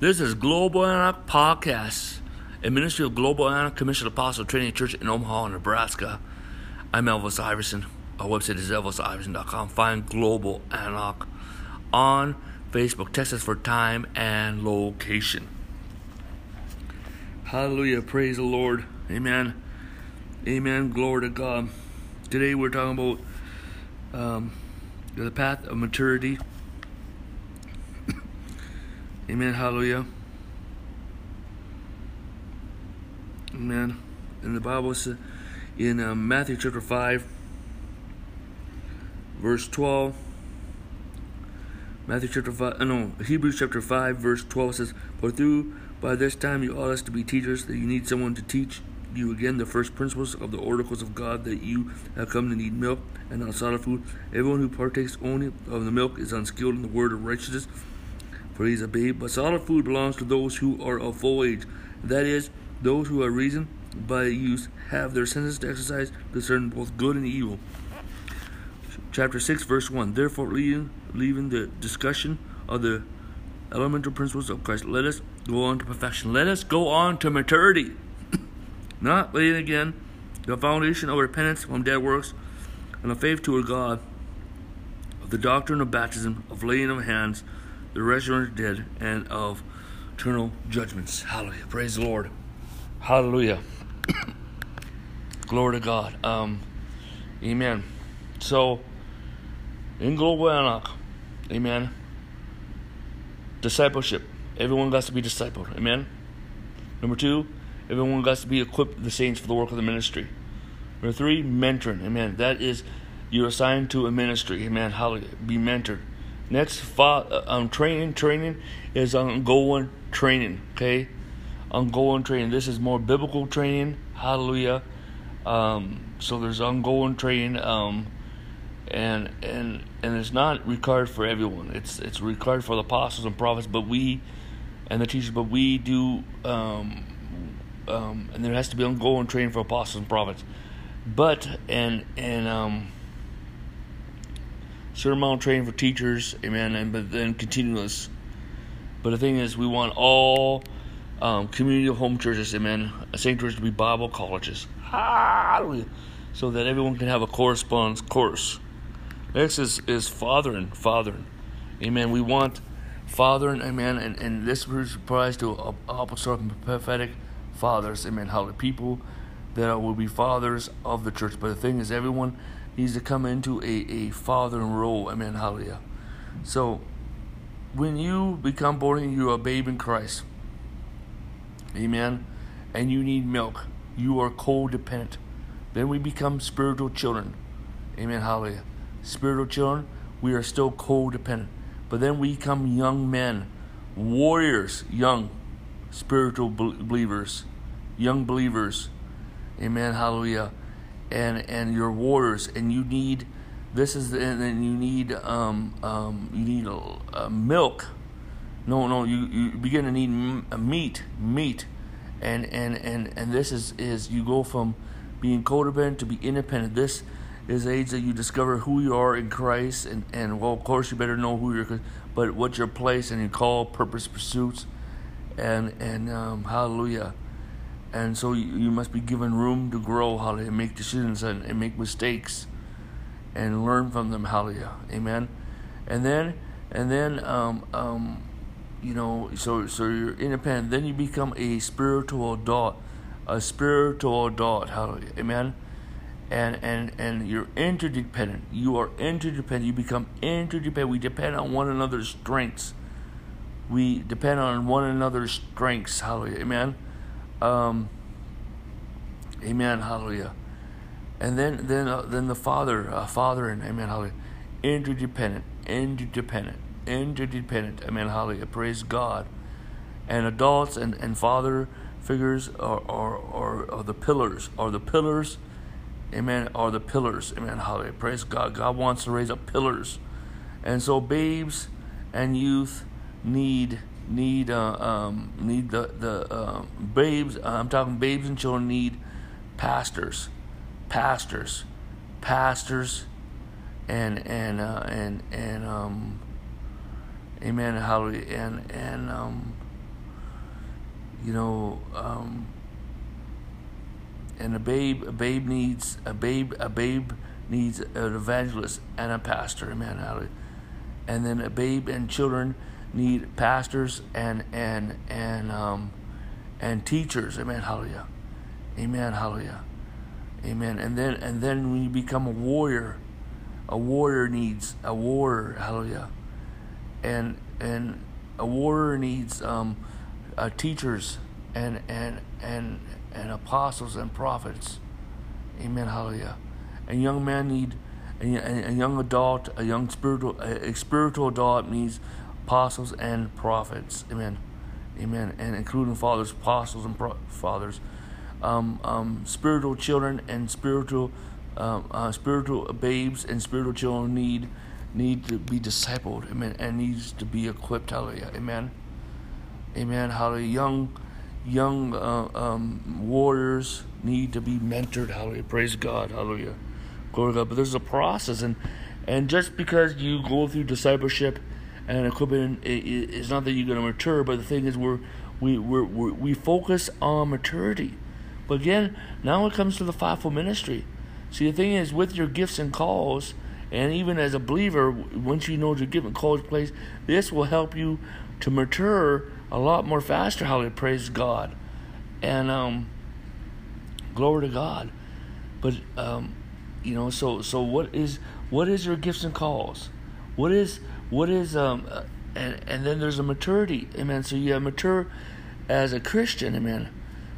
This is Global Antioch Podcast, a ministry of Global Antioch Commission Apostle Training Church in Omaha, Nebraska. I'm Elvis Iverson. Our website is elvisiverson.com. Find Global Antioch on Facebook. Text us for time and location. Hallelujah. Praise the Lord. Amen. Amen. Glory to God. Today we're talking about um, the path of maturity. Amen. Hallelujah. Amen. And the Bible says in uh, Matthew chapter 5, verse 12. Matthew chapter 5, uh, no, Hebrews chapter 5, verse 12 says, For through by this time you ought us to be teachers, that you need someone to teach you again the first principles of the oracles of God, that you have come to need milk and not solid food. Everyone who partakes only of the milk is unskilled in the word of righteousness is a babe. But solid food belongs to those who are of full age, that is, those who are reason by use have their senses to exercise, discern both good and evil. Chapter 6, verse 1. Therefore, leaving, leaving the discussion of the elemental principles of Christ, let us go on to perfection. Let us go on to maturity. Not laying again the foundation of repentance from dead works and of faith toward God, of the doctrine of baptism, of laying of hands, the resurrected dead, and of eternal judgments. Hallelujah. Praise the Lord. Hallelujah. Glory to God. Um, amen. So, in Global Antioch, amen. Discipleship. Everyone got to be discipled. Amen. Number two, everyone got to be equipped the saints for the work of the ministry. Number three, mentoring. Amen. That is, you're assigned to a ministry. Amen. Hallelujah. Be mentored. Next, uh, um, training. Training is ongoing training. Okay, ongoing training. This is more biblical training. Hallelujah. Um, so there's ongoing training, um, and and and it's not required for everyone. It's it's required for the apostles and prophets, but we and the teachers. But we do, um, um, and there has to be ongoing training for apostles and prophets. But and and um certain amount of training for teachers, amen, and but then continuous. But the thing is, we want all um, community home churches, amen, sanctuaries to be Bible colleges. Hallelujah. So that everyone can have a correspondence course. Next is, is fathering, fathering. Amen. We want fathering, amen, and, and this applies to apostolic and prophetic fathers, amen. Hallelujah. People that will be fathers of the church. But the thing is, everyone needs to come into a, a fathering role. Amen. Hallelujah. So, when you become born you're a babe in Christ. Amen. And you need milk. You are codependent. Then we become spiritual children. Amen. Hallelujah. Spiritual children, we are still codependent. But then we become young men, warriors, young spiritual believers, young believers. Amen. Hallelujah and and your waters, and you need this is the, and then you need um, um, you need uh, milk. No, no, you, you begin to need meat, meat, and and and and this is is you go from being codependent to be independent. This is age that you discover who you are in Christ, and and well, of course, you better know who you're, but what your place and your call, purpose, pursuits, and and um, hallelujah and so you, you must be given room to grow, hallelujah, make decisions and, and make mistakes and learn from them, hallelujah, amen. And then, and then, um, um, you know, so so you're independent. Then you become a spiritual adult, a spiritual adult, hallelujah, amen. And and and you're interdependent. You are interdependent. You become interdependent. We depend on one another's strengths. We depend on one another's strengths, hallelujah, amen. Um, amen. Hallelujah. And then then uh, then the father, uh, father, and amen. Hallelujah. Interdependent, interdependent, interdependent. Amen. Hallelujah. Praise God. And adults and, and father figures are, are, are, are the pillars, are the pillars, amen, are the pillars, amen, hallelujah, praise God. God wants to raise up pillars. And so babes and youth need need uh, um, need the the uh, babes. I'm talking babes and children need pastors, pastors, pastors, and and uh, and and um, amen, hallelujah, and and um, you know, um, and a babe, a babe needs a babe, a babe needs an evangelist and a pastor. Amen. Hallelujah. And then a babe and children need pastors and and and um and teachers. Amen. Hallelujah. Amen. Hallelujah. Amen. And then and then when you become a warrior, a warrior needs a warrior. Hallelujah. And and a warrior needs um, uh, teachers and and and and apostles and prophets. Amen. Hallelujah. And young men need a, a young adult, a young spiritual, a, a spiritual adult needs apostles and prophets. Amen. Amen. And including fathers, apostles, and pro- fathers, um, um, spiritual children and spiritual, um, uh, spiritual babes and spiritual children need need to be discipled. Amen. And needs to be equipped. Hallelujah. Amen. Amen. Hallelujah. Young, young uh, um, warriors need to be mentored. Hallelujah. Praise God. Hallelujah. Glory to God. But there's a process, and and just because you go through discipleship and equipment it's not that you're going to mature but the thing is we're we we we focus on maturity. But again now it comes to the fivefold ministry. See the thing is with your gifts and calls and even as a believer once you know your gift and calls place this will help you to mature a lot more faster. It praise god. And um glory to god. But um you know so so what is what is your gifts and calls? What is what is um uh, and and then there's a maturity amen. So you have mature as a christian amen.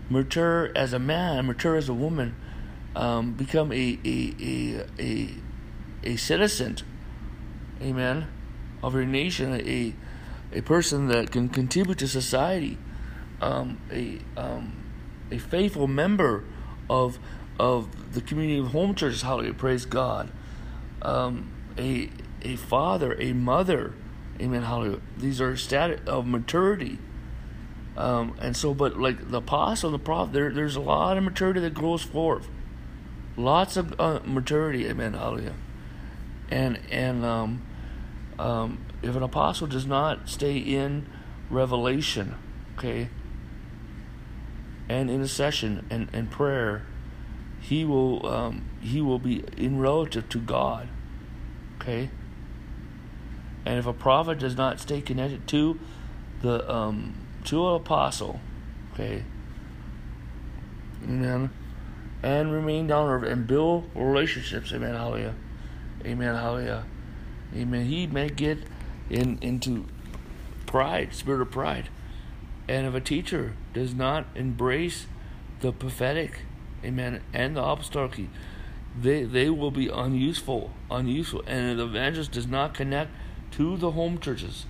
Mature as a man mature as a woman um, become a a, a a a citizen amen of your nation a a person that can contribute to society um, a um, a faithful member of of the community of home churches hallelujah praise god. Um, a a father, a mother. Amen. Hallelujah. These are stat of maturity. Um, and so, but like the apostle the prophet, there, there's a lot of maturity that grows forth. Lots of uh, maturity. Amen. Hallelujah. And and um, um, if an apostle does not stay in revelation, okay, and intercession and, and prayer, he will um, he will be in relative to God. Okay. And if a prophet does not stay connected to the um, to an apostle, okay, amen, and remain down and build relationships, amen, hallelujah, amen, hallelujah, amen. He may get in into pride, spirit of pride, and if a teacher does not embrace the prophetic, amen, and the apostolic, they they will be unuseful, unuseful, and if the evangelist does not connect to the home churches.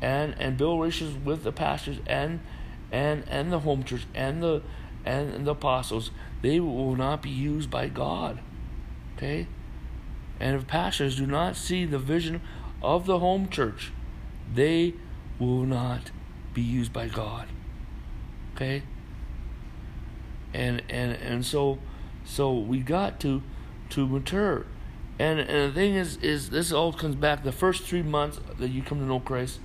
And and build relationships with the pastors and and and the home church and the and, and the apostles. They will not be used by god. Okay? And if pastors do not see the vision of the home church they will not be used by god. Okay? And and and so so we got to to mature and, and the thing is, is this all comes back. The first three months that you come to know Christ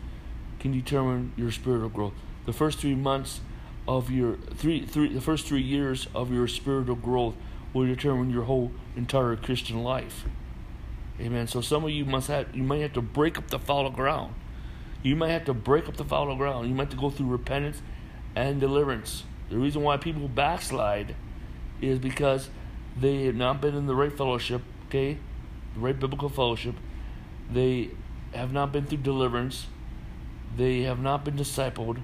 can determine your spiritual growth. The first three months of your three three the first three years of your spiritual growth will determine your whole entire Christian life. Amen. So some of you must have you might have to break up the fallow ground. You might have to break up the fallow ground. You might have to go through repentance and deliverance. The reason why people backslide is because they have not been in the right fellowship, okay? The right biblical fellowship. They have not been through deliverance. They have not been discipled.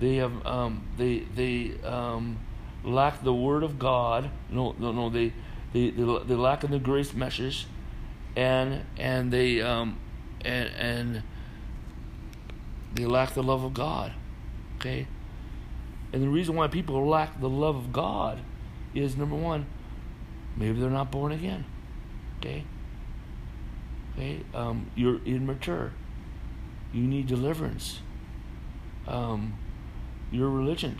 They have um, they they um, lack the word of God. No no no they they they, they lack in the grace message, and and they um, and and they lack the love of God. Okay, and the reason why people lack the love of God is number one, maybe they're not born again. Okay? Okay? Um, you're immature. You need deliverance. Um, you're religion.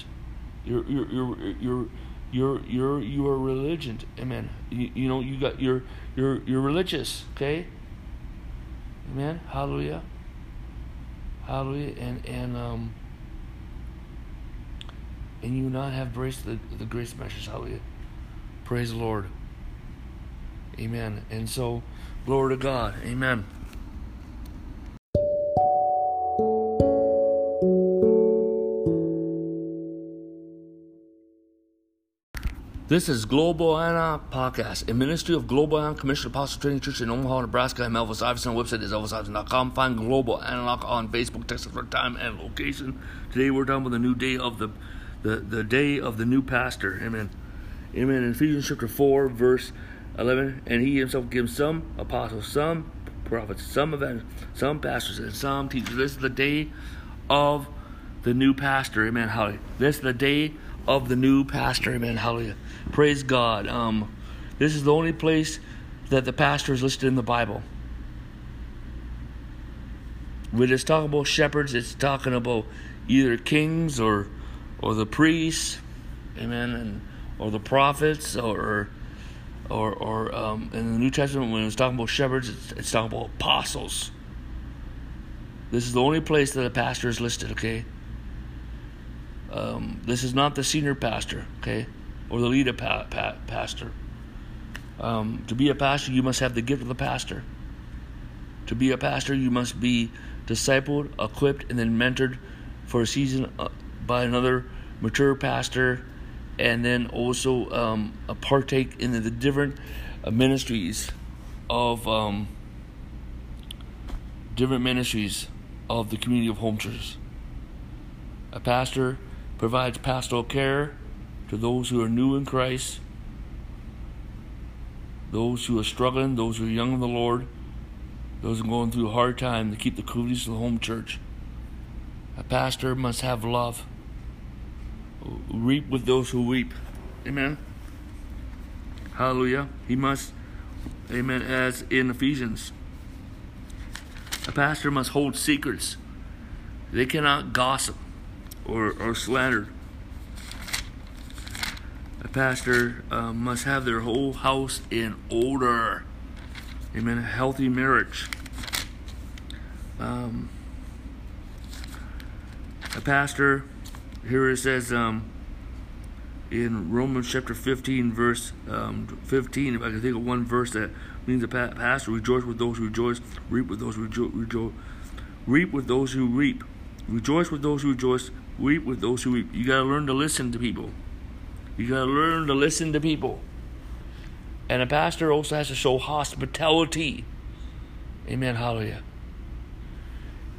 You're you're you're you're you're you're you are religion. Amen. You, you know you got you're you're you're religious. Okay. Amen. Hallelujah. Hallelujah. And and um and you not have embraced the, the grace message. Hallelujah. Praise the Lord. Amen. And so, glory to God. Amen. This is Global Antioch Podcast, a ministry of Global Antioch Commission Apostle Training Church in Omaha, Nebraska. I'm Elvis Iverson. Website is elvisiverson.com. Find Global Antioch on Facebook, text us for time and location. Today we're done with the new day of the, the, the day of the new pastor. Amen. Amen. In Ephesians chapter 4, verse 11, and he himself gives some apostles, some prophets, some evangelists, some pastors, and some teachers. This is the day of the new pastor. Amen. Hallelujah. This is the day of the new pastor. Amen. Hallelujah. Praise God. Um, this is the only place that the pastor is listed in the Bible. When it's talking about shepherds, it's talking about either kings or or the priests, amen, and or the prophets, or or or um, in the New Testament when it's talking about shepherds, it's, it's talking about apostles. This is the only place that a pastor is listed. Okay. Um, this is not the senior pastor, okay, or the leader pa- pa- pastor. Um, to be a pastor, you must have the gift of the pastor. To be a pastor, you must be discipled, equipped, and then mentored for a season uh, by another mature pastor, and then also um, partake in the, the different uh, ministries of um, different ministries of the community of home churches. A pastor provides pastoral care to those who are new in Christ, those who are struggling, those who are young in the Lord, those who are going through a hard time to keep the communities of the home church. A pastor must have love. Reap with those who weep. Amen. Hallelujah. He must, amen, as in Ephesians. A pastor must hold secrets. They cannot gossip or, or slandered. A pastor uh, must have their whole house in order. Amen. A healthy marriage. Um, a pastor, here it says um, in Romans chapter 15, verse um, 15, if I can think of one verse that means a pastor rejoice with those who rejoice, reap with those who rejoice, reap with those who reap. Rejoice with those who rejoice, weep with those who weep. You got to learn to listen to people. You got to learn to listen to people. And a pastor also has to show hospitality. Amen. Hallelujah.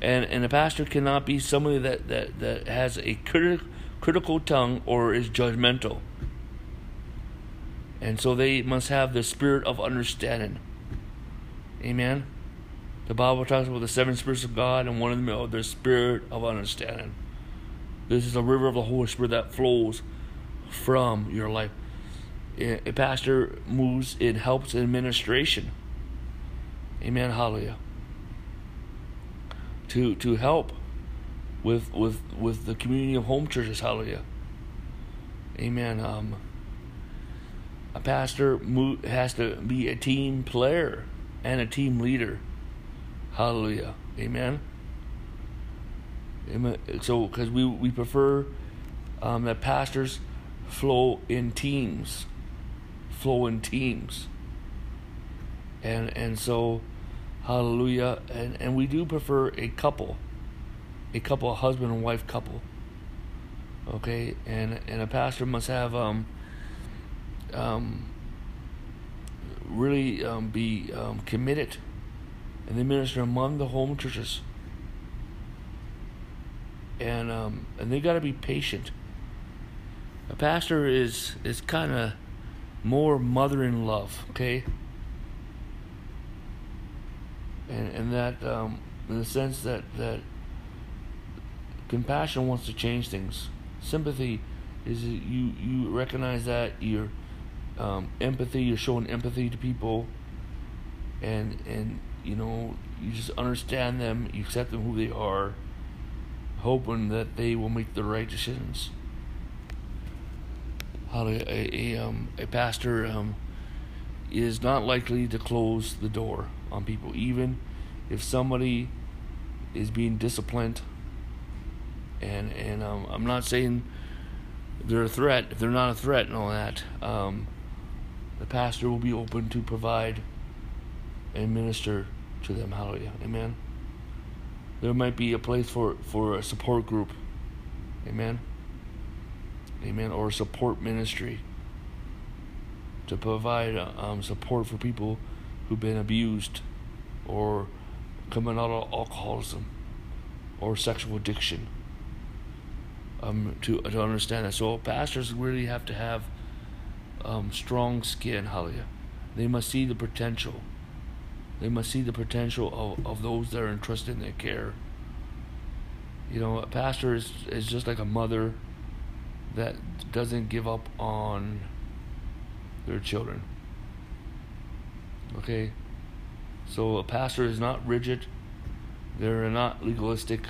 And and a pastor cannot be somebody that, that, that has a criti- critical tongue or is judgmental. And so they must have the spirit of understanding. Amen. The Bible talks about the seven spirits of God, and one of them is the spirit of understanding. This is a river of the Holy Spirit that flows from your life. A pastor moves, it helps in administration. Amen. Hallelujah. To to help with with with the community of home churches. Hallelujah. Amen. Um, a pastor has to be a team player and a team leader. Hallelujah. Amen. Amen. So, because we we prefer um, that pastors flow in teams, flow in teams, and and so, hallelujah, and and we do prefer a couple, a couple, a husband and wife couple. Okay, and and a pastor must have um um really um, be um, committed and the minister among the home churches and um, and they got to be patient. A pastor is is kind of more mother in love, okay, and and that um, in the sense that that compassion wants to change things. Sympathy is you you recognize that you're um, empathy. You're showing empathy to people, and and you know you just understand them. You accept them who they are hoping that they will make the right decisions. How a, a, um, a pastor um, is not likely to close the door on people, even if somebody is being disciplined. And and um, I'm not saying they're a threat, if they're not a threat and all that, um, the pastor will be open to provide and minister to them. Hallelujah. Amen. There might be a place for, for a support group. Amen. Amen. Or support ministry to provide uh, um, support for people who've been abused or coming out of alcoholism or sexual addiction. Um, to to understand that, so pastors really have to have um, strong skin. Hallelujah. They must see the potential. They must see the potential of, of those that are entrusted in their care. You know, a pastor is, is just like a mother that doesn't give up on their children. Okay? So a pastor is not rigid, they're not legalistic,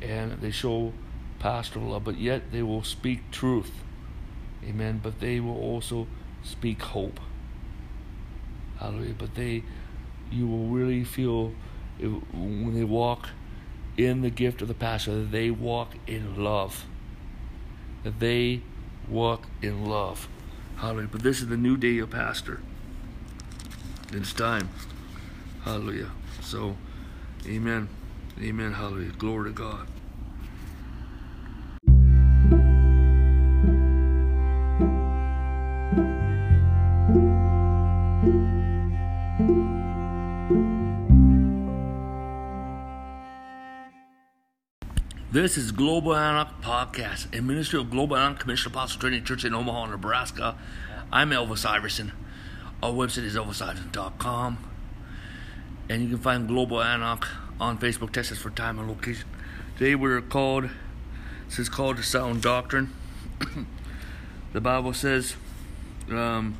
and they show pastoral love, but yet they will speak truth. Amen. But they will also speak hope. Hallelujah. But they, you will really feel when they walk in the gift of the pastor that they walk in love. That they walk in love. Hallelujah. But this is the new day of pastor. It's time. Hallelujah. So, amen. Amen. Hallelujah. Glory to God. This is Global Antioch Podcast, a ministry of Global Antioch Commission Apostle Training Church in Omaha, Nebraska. I'm Elvis Iverson. Our website is elvisiverson.com. And you can find Global Antioch on Facebook, Texas for time and location. Today we're called, this is called the Sound Doctrine. the Bible says, um,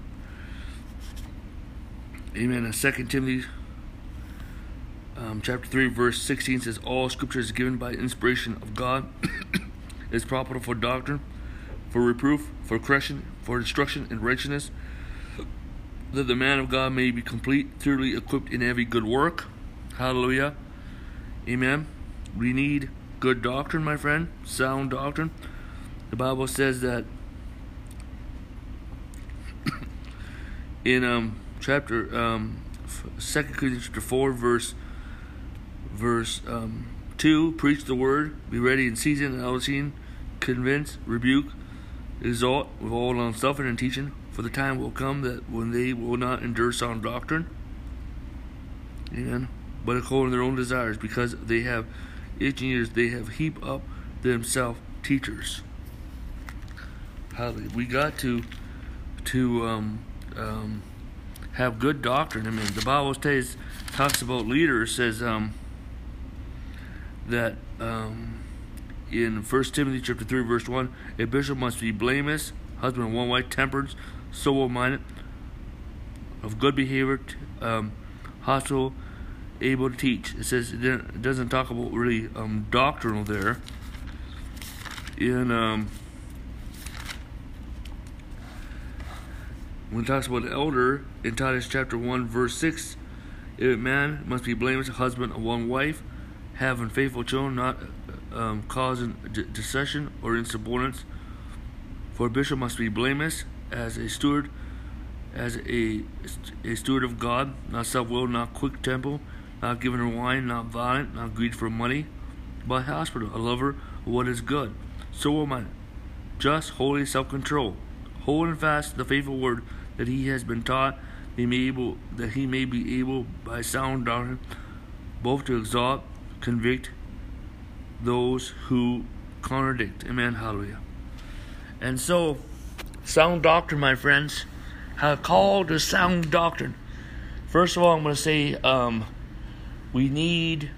Amen, in 2 Timothy um, chapter 3, verse 16 says, All scripture is given by inspiration of God, is profitable for doctrine, for reproof, for correction, for instruction in righteousness, that the man of God may be complete, thoroughly equipped in every good work. Hallelujah. Amen. We need good doctrine, my friend, sound doctrine. The Bible says that in um, chapter um, 2 Corinthians chapter 4, verse verse um, 2 Preach the word, be ready in season and out of season, convince, rebuke, exhort with all longsuffering and teaching, for the time will come that when they will not endure sound doctrine, amen, but according to their own desires, because they have itching ears, they have heaped up themselves teachers. Hallelujah. We got to to um, um, have good doctrine. I mean, the Bible says talks about leaders says um, that um, in 1 Timothy chapter 3 verse 1, a bishop must be blameless, husband of one wife, temperate, sober-minded, of good behavior, um, hostile, able to teach. It says it doesn't talk about really um, doctrinal there. In um, when it talks about elder in Titus chapter 1 verse 6, a man must be blameless, husband of one wife, having faithful children, not um, causing dissension or insubordinance. For a bishop must be blameless as a steward, as a, a steward of God, not self-willed, not quick-tempered, not given to wine, not violent, not greedy for money, but hospitable, a lover of what is good, So sober-minded, just, holy, self-control, holding fast the faithful word that he has been taught, he may able that he may be able by sound doctrine both to exalt convict those who contradict. Amen. Hallelujah. And so, sound doctrine, my friends, how called to sound doctrine. First of all, I'm going to say um, we need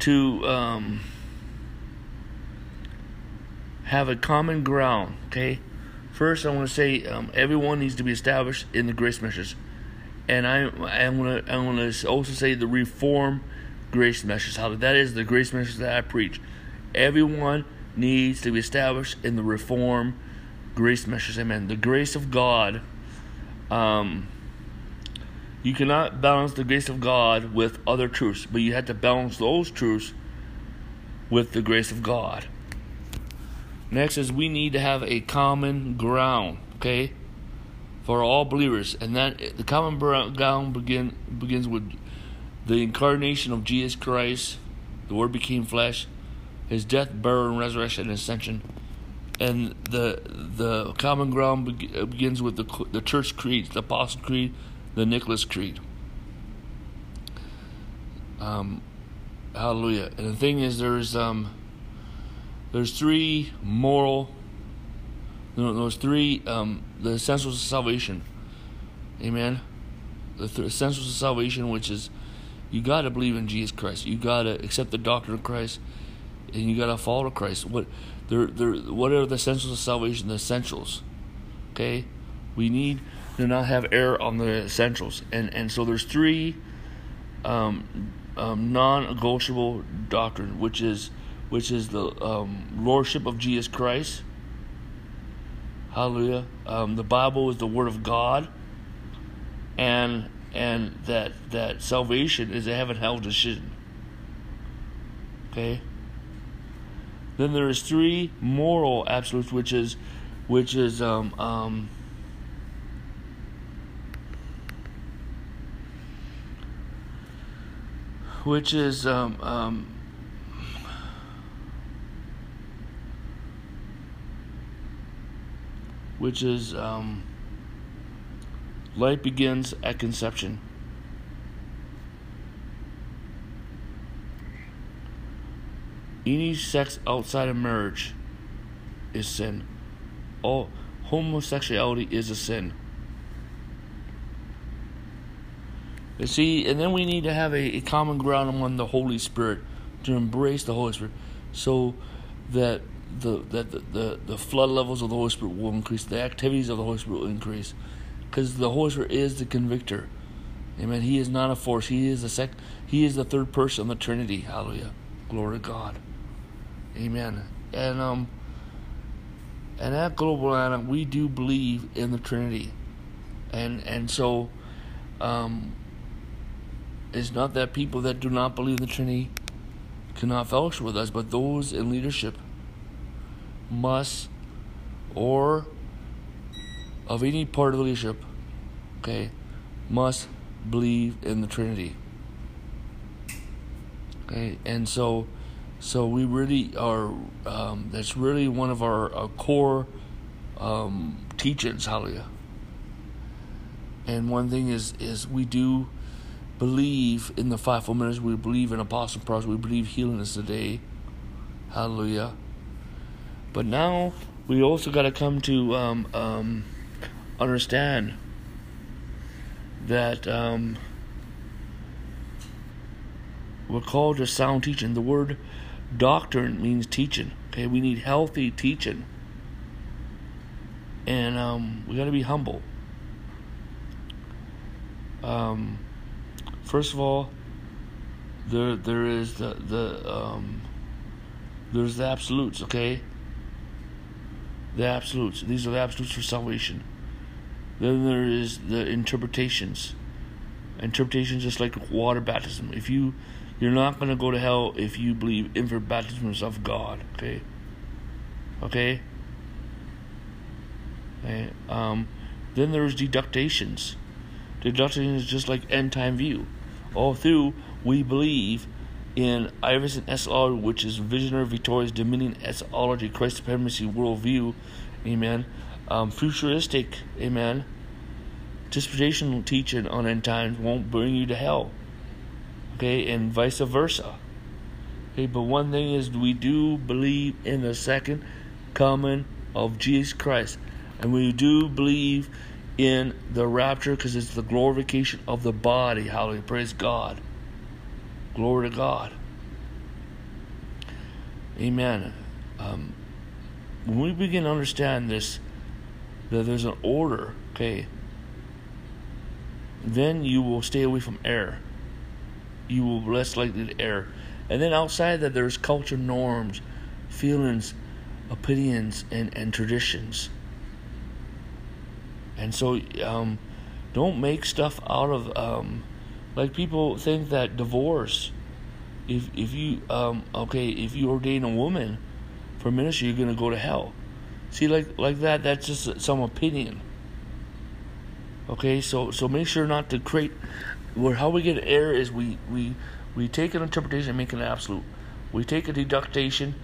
to um, have a common ground. Okay. First, I want to say um, everyone needs to be established in the grace measures, and I I'm going to I'm going to also say the reform grace message. How that is the grace message that I preach. Everyone needs to be established in the reform grace message. Amen. The grace of God. Um, you cannot balance the grace of God with other truths, but you have to balance those truths with the grace of God. Next is we need to have a common ground, okay, for all believers, and that the common ground begin begins with the incarnation of Jesus Christ. The Word became flesh, His death, burial, and resurrection, and ascension, and the the common ground be- begins with the the Church Creed, the Apostle Creed, the Nicene Creed. Um, hallelujah. And the thing is, there's um there's three moral, there's three, um, the essentials of salvation. Amen. The th- essentials of salvation, which is you got to believe in Jesus Christ. You got to accept the doctrine of Christ, and you got to follow Christ. What, they're, they're, what are the essentials of salvation? The essentials. Okay, we need to not have error on the essentials, and and so there's three um, um, non-negotiable doctrine, which is which is the um, lordship of Jesus Christ. Hallelujah. Um, the Bible is the Word of God, and and that that salvation is a heaven hell decision. Okay. Then there is three moral absolutes, which is which is um, um, which is um, um, which is um, life begins at conception. Any sex outside of marriage is sin. All homosexuality is a sin. You see, and then we need to have a, a common ground among the Holy Spirit to embrace the Holy Spirit, so that the that the, the, the flood levels of the Holy Spirit will increase, the activities of the Holy Spirit will increase, because the Holy Spirit is the convictor. Amen. He is not a force. He is the sec. He is the third person of the Trinity. Hallelujah. Glory to God. Amen. And um. And at Global Antioch, we do believe in the Trinity, and and so, um. It's not that people that do not believe in the Trinity cannot fellowship with us, but those in leadership must, or of any part of the leadership, okay, must believe in the Trinity. Okay, and so, so we really are. Um, that's really one of our, our core um, teachings. Hallelujah. And one thing is is we do believe in the fivefold ministry. We believe in apostle prophets. We believe healing is today. Hallelujah. But now we also got to come to um, um, understand that um, we're called to sound teaching. The word doctrine means teaching. Okay, we need healthy teaching, and um, we got to be humble. Um, first of all, there there is the the um, there's the absolutes. Okay, the absolutes. These are the absolutes for salvation. Then there is the interpretations. Interpretations just like water baptism. If you you're not gonna go to hell if you believe infant baptisms of God. Okay. Okay. Okay. Um, then there's. Deductions is just like end time view. All through we believe in Iverson SR, which is Visionary Victorious Dominion Eschatology, Christ Supremacy Worldview, amen. Um, futuristic, amen. Dispensational teaching on end times won't bring you to hell, okay, and vice versa. Okay, but one thing is, we do believe in the second coming of Jesus Christ, and we do believe in the rapture because it's the glorification of the body. Hallelujah, praise God. Glory to God. Amen. Um, when we begin to understand this, that there's an order, okay, then you will stay away from error. You will be less likely to err. And then outside that, there's culture norms, feelings, opinions, and, and traditions. And so, um, don't make stuff out of um, like people think that divorce, if if you um okay, if you ordain a woman, for ministry, you're to go to hell. See, like like that, that's just some opinion. Okay, so so make sure not to create. Where how we get error is we we we take an interpretation and make an absolute. We take a deduction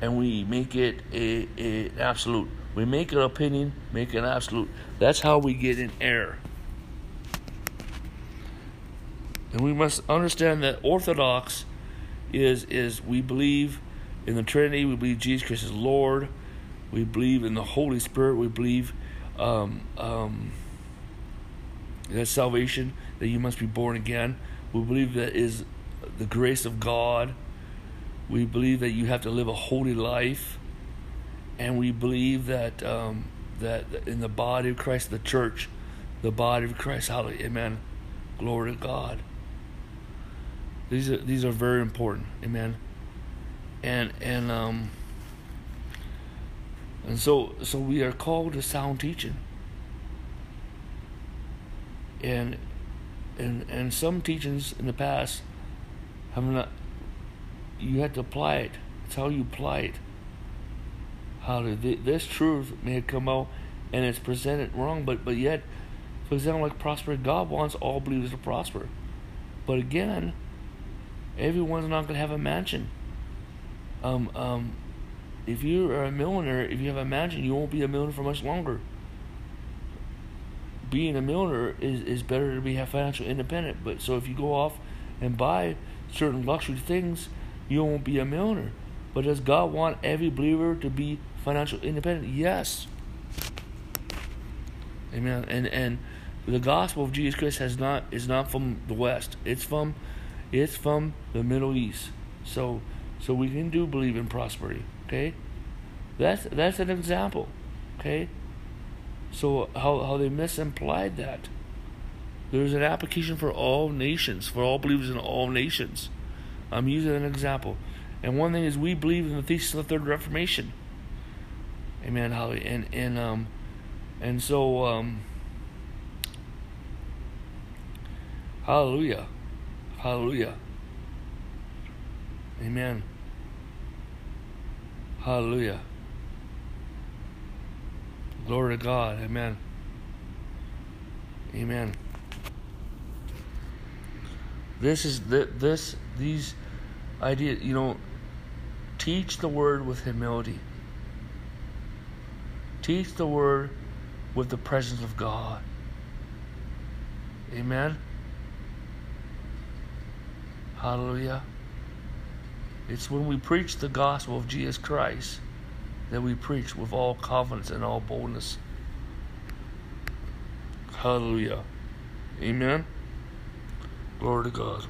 and we make it a, a absolute. We make an opinion, make an absolute. That's how we get in error. And we must understand that orthodox is is we believe in the Trinity, we believe Jesus Christ is Lord, we believe in the Holy Spirit, we believe um, um, that salvation, that you must be born again. We believe that is the grace of God. We believe that you have to live a holy life, and we believe that um, that in the body of Christ, the church, the body of Christ, hallelujah, amen, glory to God. These are these are very important, amen, and and um and so so we are called to sound teaching, and and and some teachings in the past have not you have to apply it. It's how you apply it. How to, this truth may come out and it's presented wrong, but but yet, for example, like prosper, God wants all believers to prosper. But again, everyone's not going to have a mansion. Um, um, if you are a millionaire, if you have a mansion, you won't be a millionaire for much longer. Being a millionaire is, is better to be financial independent. But so if you go off and buy certain luxury things, you won't be a millionaire. But does God want every believer to be financial independent? Yes. Amen. And and the gospel of Jesus Christ has not is not from the West. It's from it's from the Middle East. So so we can do believe in prosperity. Okay? That's that's an example. Okay? So how how they misimplied that. There's an application for all nations, for all believers in all nations. I'm using an example. And one thing is we believe in the thesis of the third reformation. Amen. Holly. And and um and so um Hallelujah. Hallelujah. Amen. Hallelujah. Glory to God. Amen. Amen. This is this these ideas. You know, teach the word with humility. Teach the word with the presence of God. Amen. Hallelujah. It's when we preach the gospel of Jesus Christ that we preach with all confidence and all boldness. Hallelujah. Amen. Glory to God.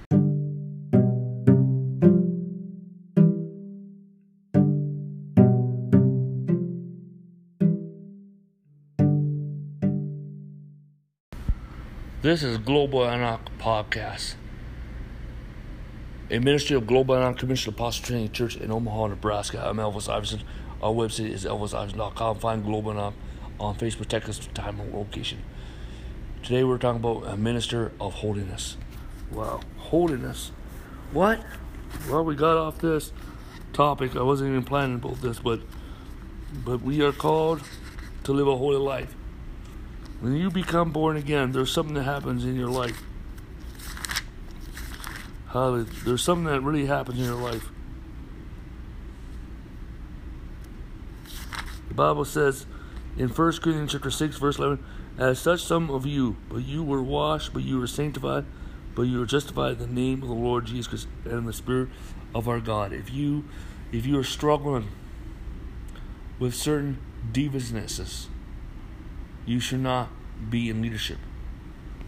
This is Global Antioch Podcast, a ministry of Global Antioch Commission Apostle Training Church in Omaha, Nebraska. I'm Elvis Iverson. Our website is elvisiverson.com. Find Global Antioch uh, on Facebook, text time and location. Today we're talking about a minister of holiness. Wow, holiness. What? Well, we got off this topic. I wasn't even planning about this, but but we are called to live a holy life. When you become born again, there's something that happens in your life. How there's something that really happens in your life. The Bible says in 1 Corinthians chapter 6, verse 11, As such some of you, but you were washed, but you were sanctified, but you were justified in the name of the Lord Jesus Christ and the Spirit of our God. If you if you are struggling with certain deviousnesses, you should not be in leadership.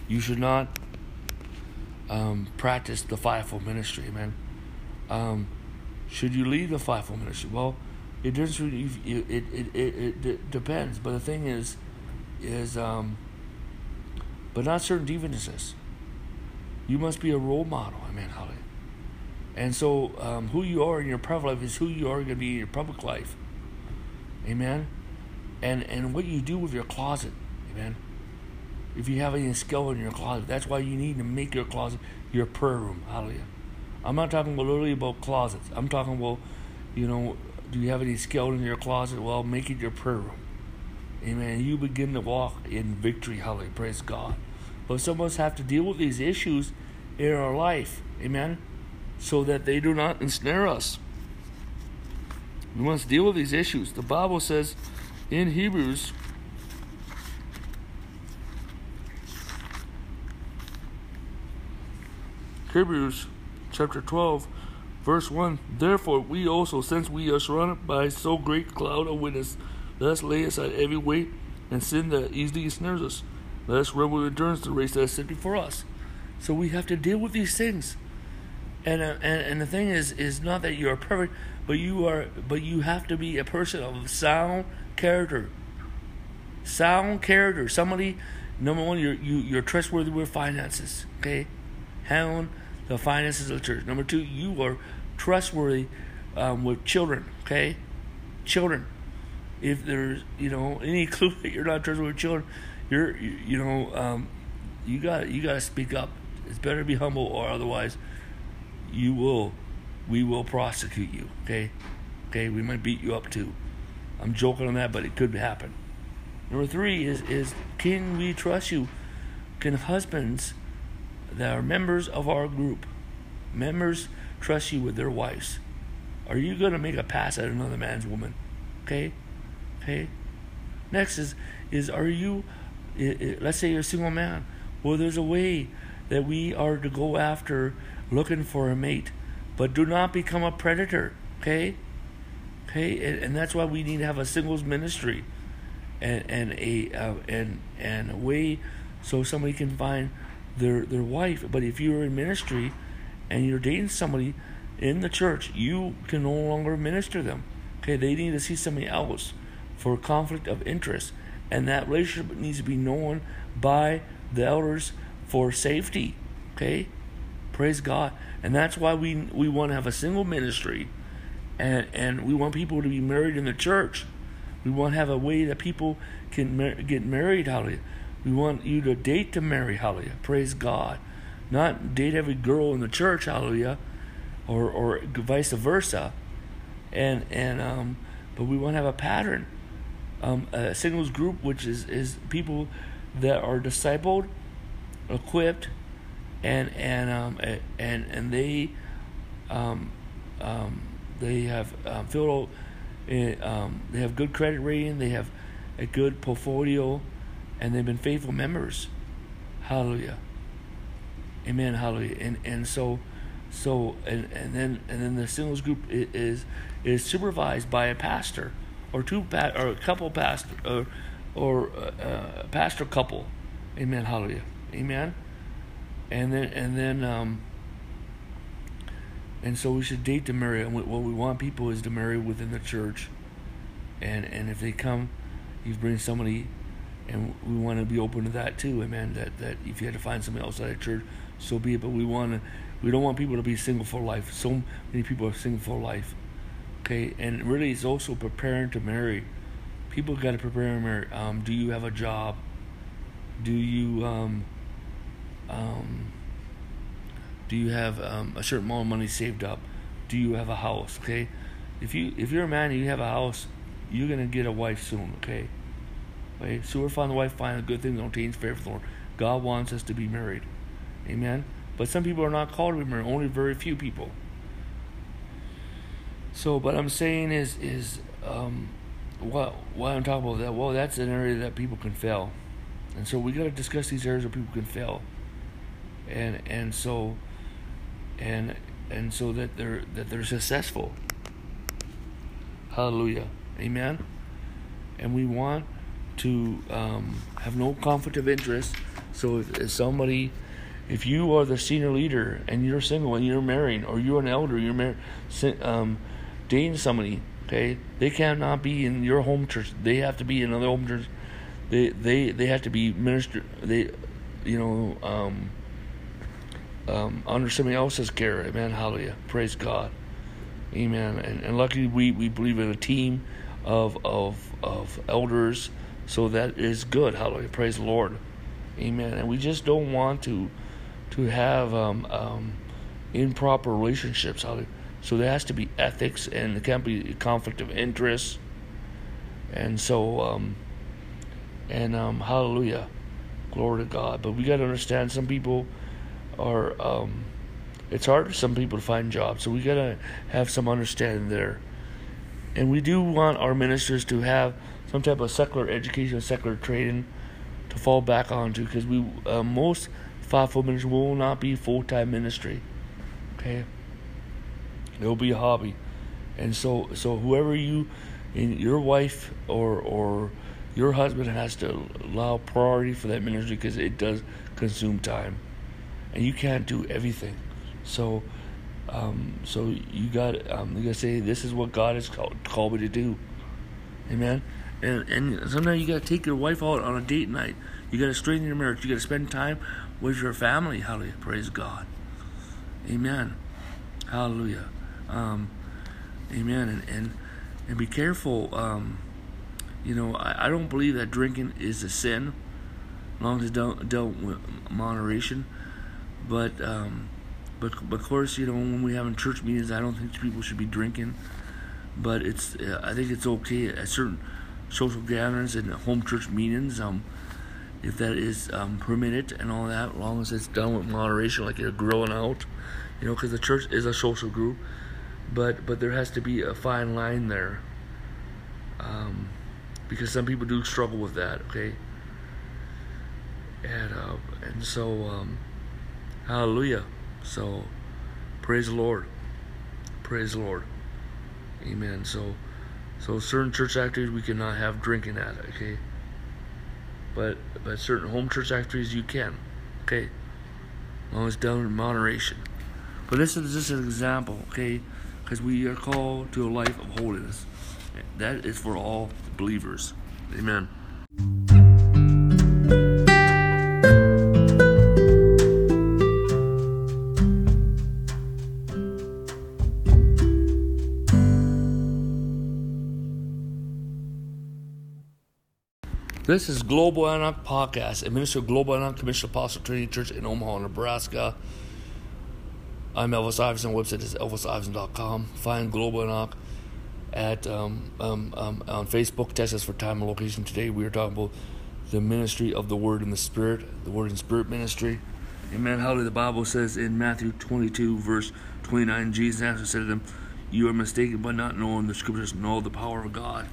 You should not um, practice the fivefold ministry, man. Um, should you lead the fivefold ministry? Well, it. It it, it, it, depends. But the thing is, is um, but not certain deviousnesses. You must be a role model. Amen. Hallelujah. And so, um, who you are in your private life is who you are going to be in your public life. Amen. And and what you do with your closet. Amen. If you have any skill in your closet, that's why you need to make your closet your prayer room. Hallelujah. I'm not talking about literally about closets. I'm talking about, you know, Do you have any skeleton in your closet? Well, make it your prayer room. Amen. You begin to walk in victory. Hallelujah. Praise God. But some of us have to deal with these issues in our life. Amen. So that they do not ensnare us. We must deal with these issues. The Bible says in Hebrews Hebrews chapter 12 verse 1 Therefore we also since we are surrounded by so great a cloud of witnesses let us lay aside every weight and sin that easily snares us. Let us run with endurance the race that is set before us. So we have to deal with these things. And, uh, and and the thing is is not that you are perfect but you are but you have to be a person of sound character. Sound character. Somebody number one you're you, you're trustworthy with finances okay? Handling the finances of the church number two you are trustworthy um, with children okay children if there's you know any clue that you're not trustworthy with children you're you, you know um, you got you got to speak up it's better to be humble or otherwise you will we will prosecute you. Okay, okay, we might beat you up too. I'm joking on that, but it could happen. Number three is is can we trust you? Can husbands that are members of our group, members trust you with their wives? Are you going to make a pass at another man's woman? Okay, okay. Next is is are you? Let's say you're a single man. Well, there's a way that we are to go after looking for a mate but do not become a predator. Okay, okay, and, and that's why we need to have a singles ministry, and and a uh, and and a way so somebody can find their their wife. But if you're in ministry, and you're dating somebody in the church, you can no longer minister them. Okay, they need to see somebody else for conflict of interest, and that relationship needs to be known by the elders for safety. Okay, praise God and that's why we we want to have a single ministry, and and we want people to be married in the church. We want to have a way that people can mar- get married. Hallelujah. We want you to date to marry. Hallelujah. Praise God. Not date every girl in the church. Hallelujah. Or or vice versa. And and um, but we want to have a pattern. Um, a singles group, which is is people that are discipled, equipped, and and um, and and they um, um, they have um, filled eh, um, they have good credit rating they have a good portfolio and they've been faithful members. Hallelujah. Amen. Hallelujah. And and so so and, and then and then the singles group is is supervised by a pastor or two pa- or a couple pastor or or uh, a pastor couple. Amen. Hallelujah. Amen. And then and then um, and so we should date to marry. And what we want people is to marry within the church, and and if they come, you bring somebody, and we want to be open to that too. Amen. That that if you had to find somebody outside the church, so be it. But we want to, we don't want people to be single for life. So many people are single for life. Okay, and really, it's also preparing to marry. People got to prepare to marry. Um, do you have a job? Do you um, um, do you have um, a certain amount of money saved up? Do you have a house? Okay, if you if you're a man and you have a house, you're gonna get a wife soon. Okay, So we're find a wife, find a good thing, don't change the Lord. God wants us to be married, Amen. But some people are not called to be married. Only very few people. So, what I'm saying is is um, what what I'm talking about that. Well, that's an area that people can fail, and so we got to discuss these areas where people can fail and and so and and so that they're that they're successful. Hallelujah, Amen. And we want to um, have no conflict of interest. So if, if, somebody, if you are the senior leader and you're single and you're married, or you're an elder, you're married, um, dating somebody, okay, they cannot be in your home church. They have to be in another home church. They they they have to be minister. They, you know, um, um, under somebody else's care. Amen. Hallelujah. Praise God. Amen. And, and luckily, we, we believe in a team of, of, of elders, so that is good. Hallelujah. Praise the Lord. Amen. And we just don't want to to have um, um, improper relationships. Hallelujah. So there has to be ethics, and there can't be conflict of interest. And so, um, and um, hallelujah, glory to God. But we got to understand some people are. Um, it's hard for some people to find jobs, so we got to have some understanding there. And we do want our ministers to have some type of secular education, secular training to fall back onto, because we uh, most fivefold ministry will not be full time ministry. Okay? It'll be a hobby. And so so whoever you your wife or or your husband has to allow priority for that ministry because it does consume time. And you can't do everything. So um, so you got um, you gotta say this is what God has called, called me to do. Amen and and sometimes you gotta take your wife out on a date night you gotta strengthen your marriage you gotta spend time with your family hallelujah praise God amen hallelujah um, amen. And, and and be careful. Um, you know, I, I don't believe that drinking is a sin, as long as it's dealt, dealt with moderation. But um, but of course, you know, when we have in church meetings, I don't think people should be drinking. But it's I think it's okay at certain social gatherings and home church meetings. Um, if that is um, permitted and all that, as long as it's done with moderation, like you're grilling out, you know, because the church is a social group but but there has to be a fine line there um, because some people do struggle with that okay? And uh, and so um, hallelujah. So praise the lord. Praise the lord. Amen. So so certain church activities we cannot have drinking at okay but but certain home church activities you can okay Always done in moderation but this is just an example okay because we are called to a life of holiness. That is for all believers. Amen. This is Global Antioch Podcast, Minister of Global Antioch Commission Apostle Trinity Church in Omaha, Nebraska. I'm Elvis Iverson. Website is elvisiverson.com. Find Global Antioch at um, um, um, on Facebook. Test us for time and location. Today we are talking about the ministry of the Word and the Spirit, the Word and Spirit ministry. Amen. Hallelujah. The Bible says in Matthew 22, verse 29, Jesus answered said to them, You are mistaken by not knowing the Scriptures, know the power of God.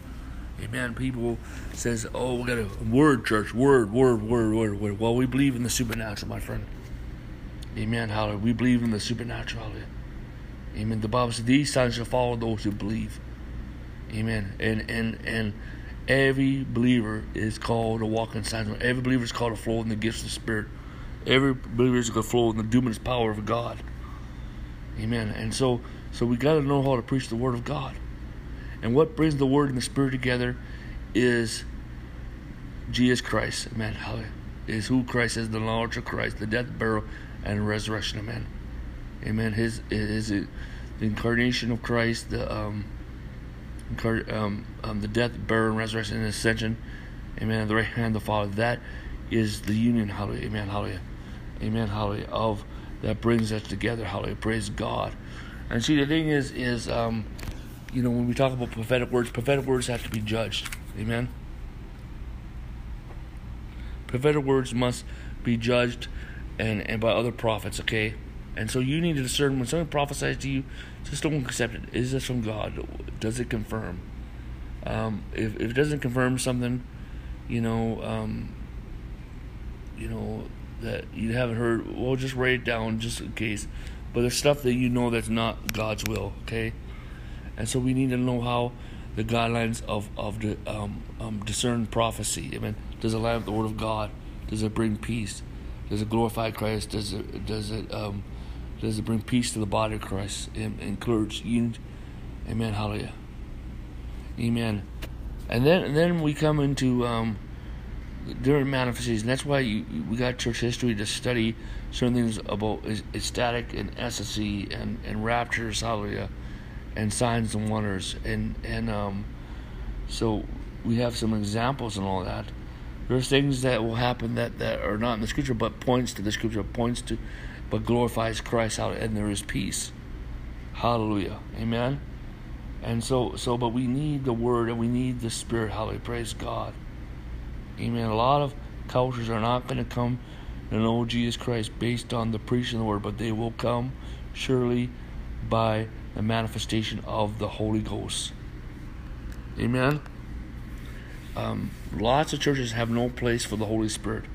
Amen. People says, "Oh, we got a word, church, word, word, word, word, word." Well, we believe in the supernatural, my friend. Amen. Hallelujah. We believe in the supernatural. Hallelujah. Amen. The Bible says these signs shall follow those who believe. Amen. And and and every believer is called to walk in signs. Every believer is called to flow in the gifts of the Spirit. Every believer is going to flow in the dunamis power of God. Amen. And so so we got to know how to preach the word of God. And what brings the word and the spirit together is Jesus Christ. Amen. Hallelujah. Is who Christ is, the knowledge of Christ, the death, burial, and resurrection. Amen. Amen. His is it the incarnation of Christ, the um, um, um, the death, burial, and resurrection, and ascension. Amen. The right hand of the Father. That is the union. Hallelujah. Amen. Hallelujah. Amen. Hallelujah. Of that brings us together. Hallelujah. Praise God. And see, the thing is, is um, you know, when we talk about prophetic words, prophetic words have to be judged. Amen. Prophetic words must be judged and, and by other prophets, okay? And so you need to discern when someone prophesies to you, just don't accept it. Is this from God? Does it confirm? Um, if, if it doesn't confirm something, you know, um, you know, that you haven't heard, well, just write it down just in case. But there's stuff that you know that's not God's will, okay? And so we need to know how the guidelines of, of the um, um, discern prophecy. I mean, does it line up the Word of God? Does it bring peace? Does it glorify Christ? Does it does it um, does it bring peace to the body of Christ? and encourage unity. Amen. Hallelujah. Amen. And then and then we come into um, different manifestations. That's why you, we got church history to study certain things about ecstatic and ecstasy and and raptures. Hallelujah. And signs and wonders and and um, so we have some examples and all that. There's things that will happen that, that are not in the scripture, but points to the scripture, points to, but glorifies Christ out, and there is peace. Hallelujah. Amen. And so, so, but we need the Word and we need the Spirit. Hallelujah. Praise God. Amen. A lot of cultures are not going to come to know Jesus Christ based on the preaching of the Word, but they will come surely by the manifestation of the Holy Ghost. Amen. Um, lots of churches have no place for the Holy Spirit.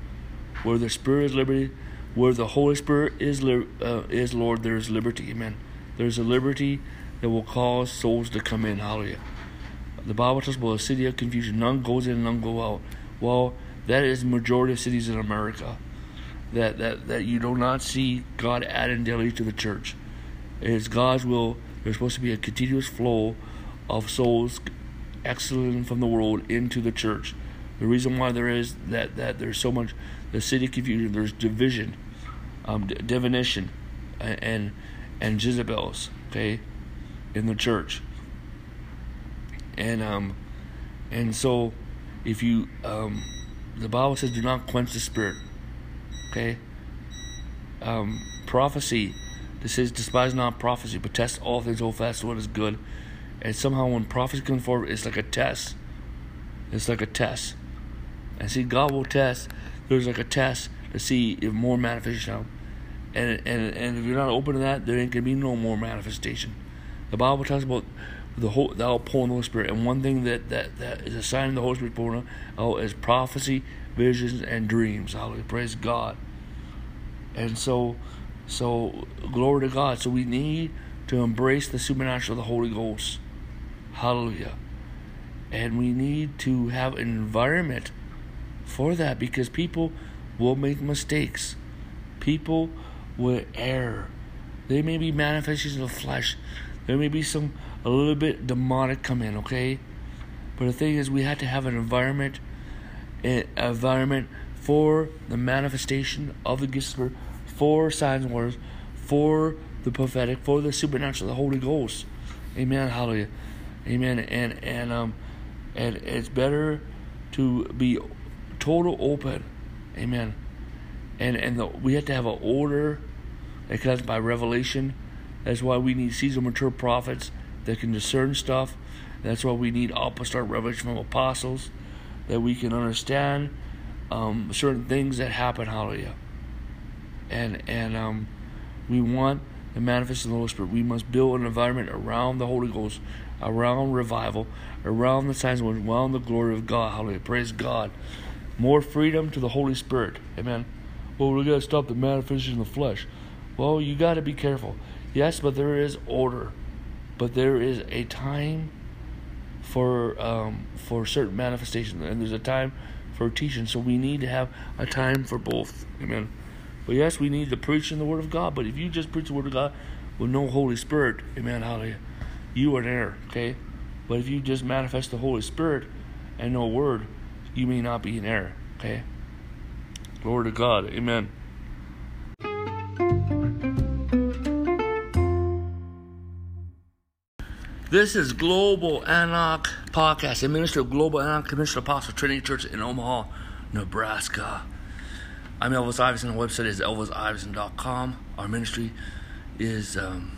Where the Spirit is liberty, where the Holy Spirit is uh, is Lord, there is liberty. Amen. There's a liberty that will cause souls to come in. Hallelujah. The Bible talks about a city of confusion. None goes in, and none go out. Well, that is the majority of cities in America. That that that you do not see God adding daily to the church. It is God's will. There's supposed to be a continuous flow of souls exiting from the world into the church. The reason why there is that that there's so much the city confusion. There's division, um, divination, and, and and Jezebels. Okay, in the church. And um, and so, if you um, the Bible says, do not quench the spirit. Okay. Um, prophecy. This says, despise not prophecy, but test all things, hold fast to what is good. And somehow, when prophecy comes forward, it's like a test. It's like a test. And see, God will test. There's like a test to see if more manifestation. And and and if you're not open to that, there ain't gonna be no more manifestation. The Bible talks about the whole the outpouring of the Holy Spirit, and one thing that, that, that is a sign of the Holy Spirit pouring out oh, is prophecy, visions, and dreams. Hallelujah! Praise God. And so, so glory to God. So we need to embrace the supernatural of the Holy Ghost. Hallelujah. And we need to have an environment for that because people will make mistakes. People will err. They may be manifestations of flesh. There may be some a little bit demonic come in, okay? But the thing is, we have to have an environment, an environment for the manifestation of the gifts of for signs and wonders, for the prophetic, for the supernatural, the Holy Ghost. Amen. Hallelujah. Amen. And and um, and it's better to be total open. Amen. And and the, we have to have an order that comes by revelation that's why we need seasoned mature prophets that can discern stuff. That's why we need apostolic revelation from apostles that we can understand um, certain things that happen. Hallelujah. And and um, we want the manifestation of the Holy Spirit. We must build an environment around the Holy Ghost, around revival, around the signs around the glory of God. Hallelujah. Praise God. More freedom to the Holy Spirit. Amen. Well, we gotta stop the manifestation of the flesh. Well, you gotta be careful. Yes, but there is order, but there is a time for um, for certain manifestations, and there's a time for teaching. So we need to have a time for both. Amen. But yes, we need to preach in the Word of God. But if you just preach the Word of God with no Holy Spirit, Amen, Hallelujah, you are in error. Okay. But if you just manifest the Holy Spirit and no Word, you may not be in error. Okay. Glory to God. Amen. This is Global Antioch Podcast, a minister of Global Antioch Commission Apostle Trinity Church in Omaha, Nebraska. I'm Elvis Iverson. The website is elvisiverson.com. Our ministry is, um,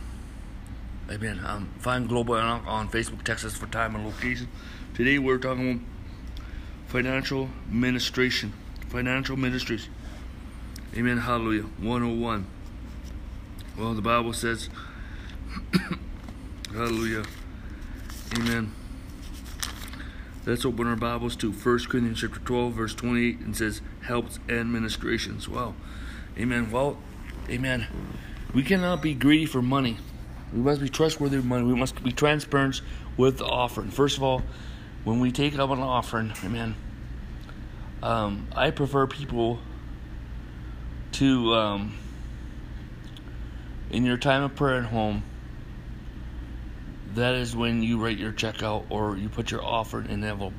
amen, um, find Global on Facebook, Texas for time and location. Today we're talking about financial ministration, financial ministries. Amen, hallelujah. 101. Well, the Bible says, hallelujah. Amen. Let's open our Bibles to 1 Corinthians chapter 12, verse 28, and says, helps and ministrations. Well, amen. Well, amen. We cannot be greedy for money. We must be trustworthy with money. We must be transparent with the offering. First of all, when we take up an offering, amen, um, I prefer people to, um, in your time of prayer at home, that is when you write your check out or you put your offer in an envelope.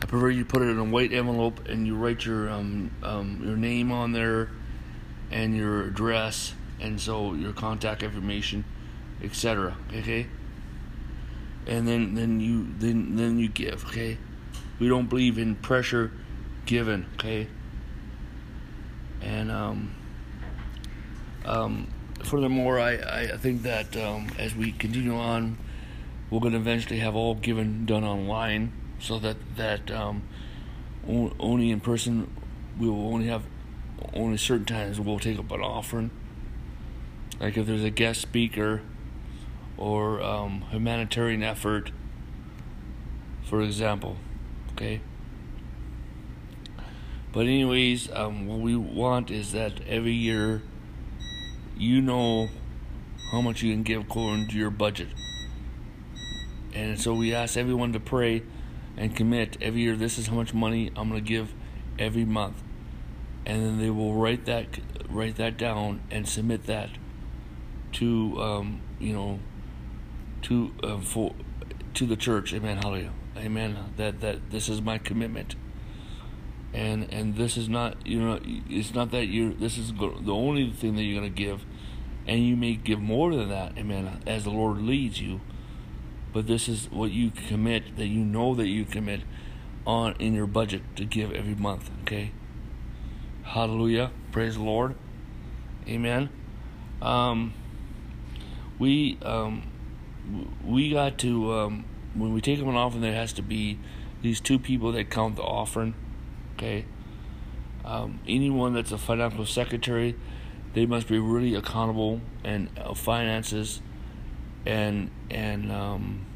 I prefer you put it in a white envelope and you write your um, um, your name on there and your address and so your contact information, etc. Okay. And then then you then then you give. Okay. We don't believe in pressure given. Okay. And um um furthermore, I, I think that um, as we continue on, we're going to eventually have all given done online, so that that um, only in person we will only have only certain times we'll take up an offering. Like if there's a guest speaker or um, humanitarian effort, for example. Okay. But anyways, um, what we want is that every year, you know how much you can give according to your budget. And so we ask everyone to pray and commit every year. This is how much money I'm going to give every month, and then they will write that write that down and submit that to um, you know to uh, for to the church. Amen. Hallelujah. Amen. That that this is my commitment. And and this is not you know it's not that you this is the only thing that you're going to give, and you may give more than that. Amen. As the Lord leads you, but this is what you commit that you know that you commit on in your budget to give every month. Okay. Hallelujah. Praise the Lord. Amen. Um, we um, we got to um, when we take them an offering, there has to be these two people that count the offering. Okay. Um, anyone that's a financial secretary, they must be really accountable and uh, finances, and and um,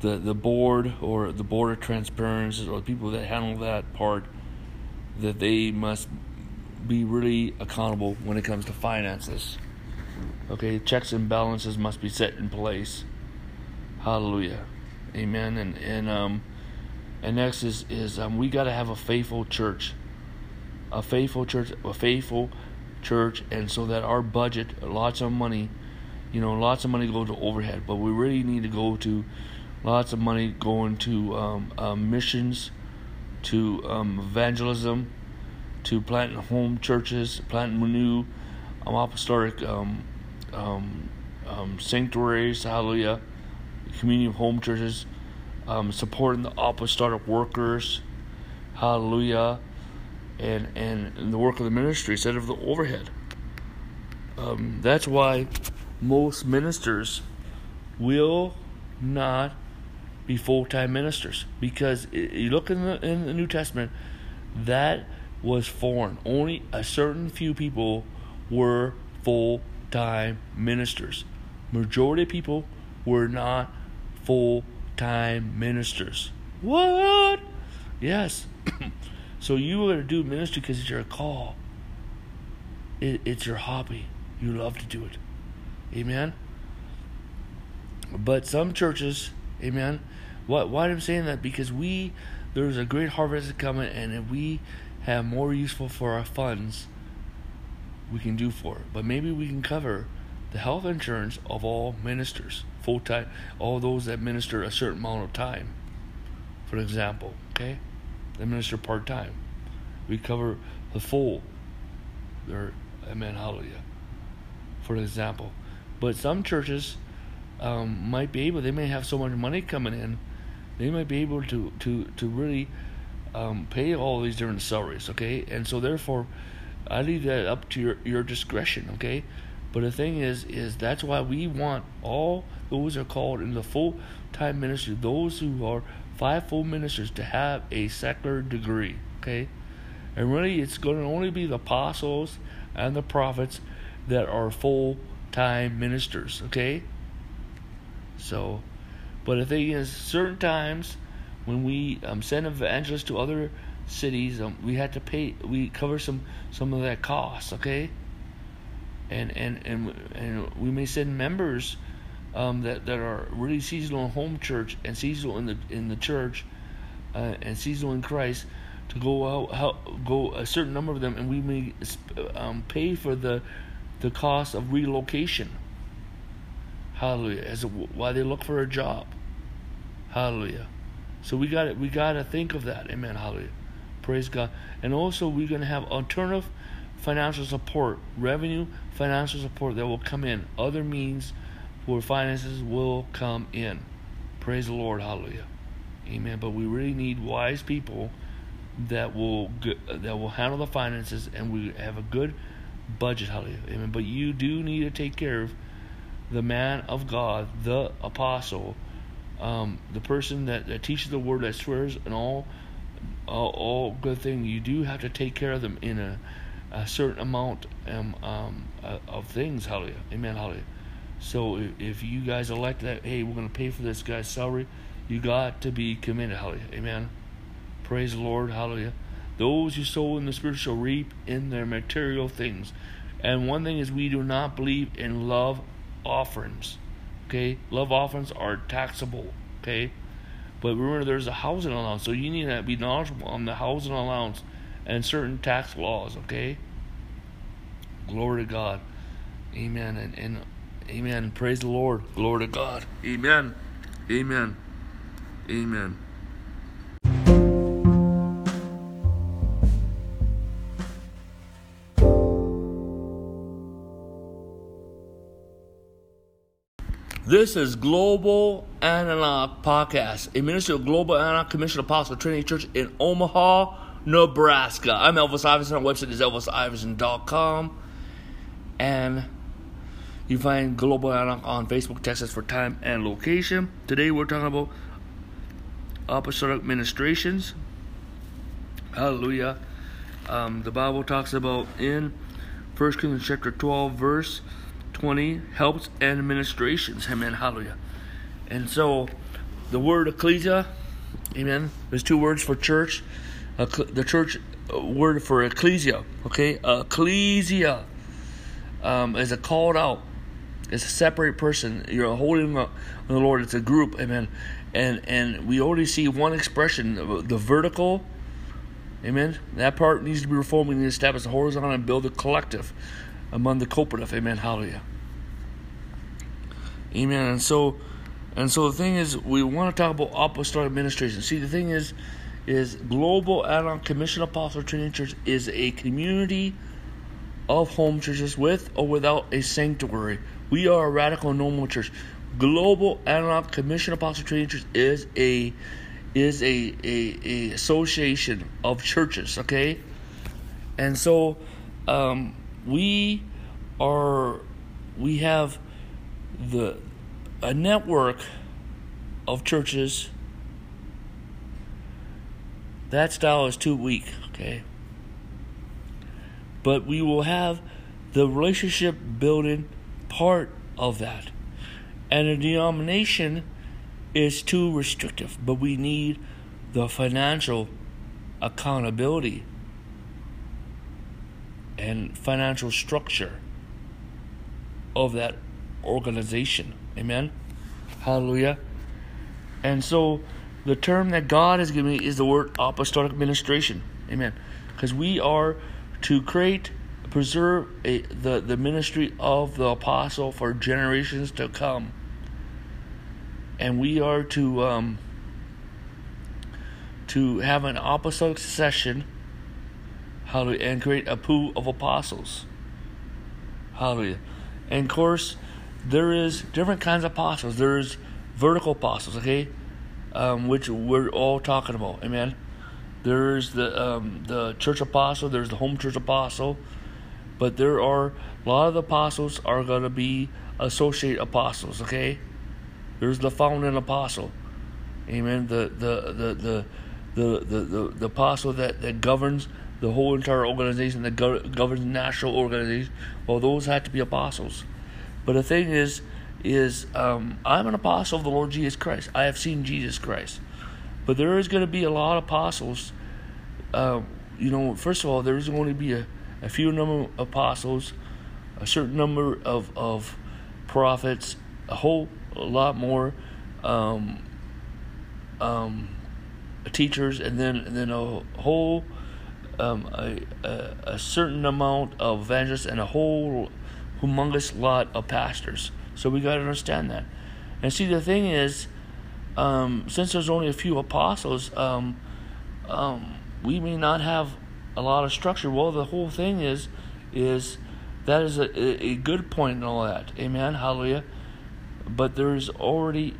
the the board or the board of transparency or the people that handle that part, that they must be really accountable when it comes to finances. Okay, checks and balances must be set in place. Hallelujah. Amen. And and um and next is is um we got to have a faithful church. A faithful church, a faithful church and so that our budget, lots of money, you know, lots of money go to overhead, but we really need to go to lots of money going to um, uh, missions, to um, evangelism, to planting home churches, planting new um, apostolic um, um, um, sanctuaries, hallelujah, community of home churches, supporting the apostolic workers, hallelujah, and, and, and the work of the ministry instead of the overhead. That's why most ministers will not be full-time ministers because you look in the in the New Testament that was foreign only a certain few people were full time ministers. Majority of people were not full time ministers. What? Yes. so you were to do ministry because it's your call. It, it's your hobby. You love to do it. Amen. But some churches, amen. What why I'm saying that? Because we there's a great harvest coming and if we have more useful for our funds we can do for it. But maybe we can cover the health insurance of all ministers, full time, all those that minister a certain amount of time. For example, okay, they minister part time. We cover the full. Their amen, hallelujah. For example, but some churches um, might be able. They may have so much money coming in, they might be able to to to really um, pay all these different salaries. Okay, and so therefore I leave that up to your, your discretion, okay? But the thing is, is that's why we want all those who are called in the full time ministry, those who are five full ministers to have a secular degree, okay? And really, it's going to only be the apostles and the prophets that are full time ministers, okay? So, but the thing is, certain times when we um, send evangelists to other cities, um, we had to pay. We cover some some of that cost, okay? And and and and we may send members um, that that are really seasonal in home church and seasonal in the in the church uh, and seasonal in Christ to go out help, go a certain number of them, and we may um, pay for the the cost of relocation. Hallelujah! As while they look for a job. Hallelujah. So we got we got to think of that. Amen. Hallelujah. Praise God. And also, we're going to have alternative financial support, revenue financial support that will come in. Other means for finances will come in. Praise the Lord. Hallelujah. Amen. But we really need wise people that will that will handle the finances, and we have a good budget, hallelujah, amen. But you do need to take care of the man of God, the apostle, um, the person that, that teaches the word, that swears, and all, all, all good thing. You do have to take care of them in a, a certain amount um, um, uh, of things, hallelujah, amen, hallelujah. So if, if you guys elect that, hey, we're going to pay for this guy's salary, you got to be committed, hallelujah, amen. Praise the Lord, hallelujah. Those who sow in the spirit shall reap in their material things. And one thing is, we do not believe in love offerings. Okay, love offerings are taxable. Okay, but remember, there's a housing allowance, so you need to be knowledgeable on the housing allowance and certain tax laws. Okay, glory to God, Amen, and, and Amen. Praise the Lord, glory to God, Amen, Amen, Amen. This is Global Antioch Podcast, a ministry of Global Antioch Commission Apostle Trinity Church in Omaha, Nebraska. I'm Elvis Iverson. Our website is elvisiverson.com. And you find Global Antioch on Facebook, Texas for time and location. Today we're talking about apostolic ministrations. Hallelujah. Um, the Bible talks about in 1 Corinthians chapter 12, verse 20 helps and administrations. Amen. Hallelujah. And so the word ecclesia, amen, there's two words for church. the church uh, word for ecclesia, okay? Ecclesia um, is a called out. It's a separate person. You're holding the Lord. It's a group, amen. And and we already see one expression, the vertical, amen. That part needs to be reformed. We need to establish the horizontal and build a collective among the cooperative. Amen. Hallelujah. Amen. And so, and so the thing is, we want to talk about apostolic administration. See, the thing is, is Global Antioch Commission Apostle Training Church is a community of home churches with or without a sanctuary. We are a radical normal church. Global Antioch Commission Apostle Training Church is a is a, a, a association of churches. Okay, and so um, we are we have the a network of churches. That style is too weak okay? But we will have the relationship building part of that. And a denomination is too restrictive but we need the financial accountability and financial structure of that organization. Amen. Hallelujah. And so the term that God has given me is the word apostolic administration. Amen. Because we are to create, preserve a, the, the ministry of the apostle for generations to come. And we are to um, to have an apostolic succession Hallelujah. And create a pool of apostles. Hallelujah. And of course, there is different kinds of apostles. There's vertical apostles, okay? Um, which we're all talking about. Amen. There's the um, the church apostle, there's the home church apostle, but there are a lot of the apostles are gonna be associate apostles, okay? There's the founding apostle. Amen. The the the the the the, the, the apostle that, that governs the whole entire organization that go- governs the national organization, well, those had to be apostles. But the thing is, is um, I'm an apostle of the Lord Jesus Christ. I have seen Jesus Christ. But there is going to be a lot of apostles. Uh, you know, first of all, there is going to be a, a few number of apostles, a certain number of, of prophets, a whole a lot more um, um, teachers, and then and then a whole um, a, a, a, certain amount of evangelists and a whole humongous lot of pastors. So we got to understand that. And see, the thing is, um, since there's only a few apostles, um, um, we may not have a lot of structure. Well, the whole thing is, is that is a, a good point and all that. Amen. Hallelujah. But there's already,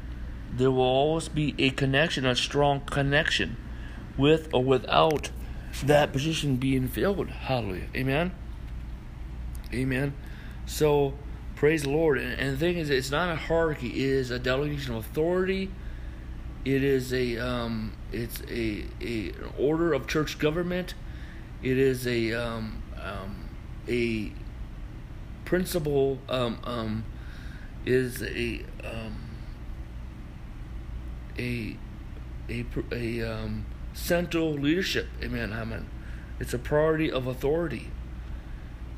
there will always be a connection, a strong connection, with or without that position being filled. Hallelujah. Amen. Amen. So, praise the Lord. And, and the thing is, it's not a hierarchy. It is a delegation of authority. It is a um, it's a, a an order of church government. It is a um, um, a principle um, um, is a um, a a a um, central leadership. Amen. Amen. It's a priority of authority.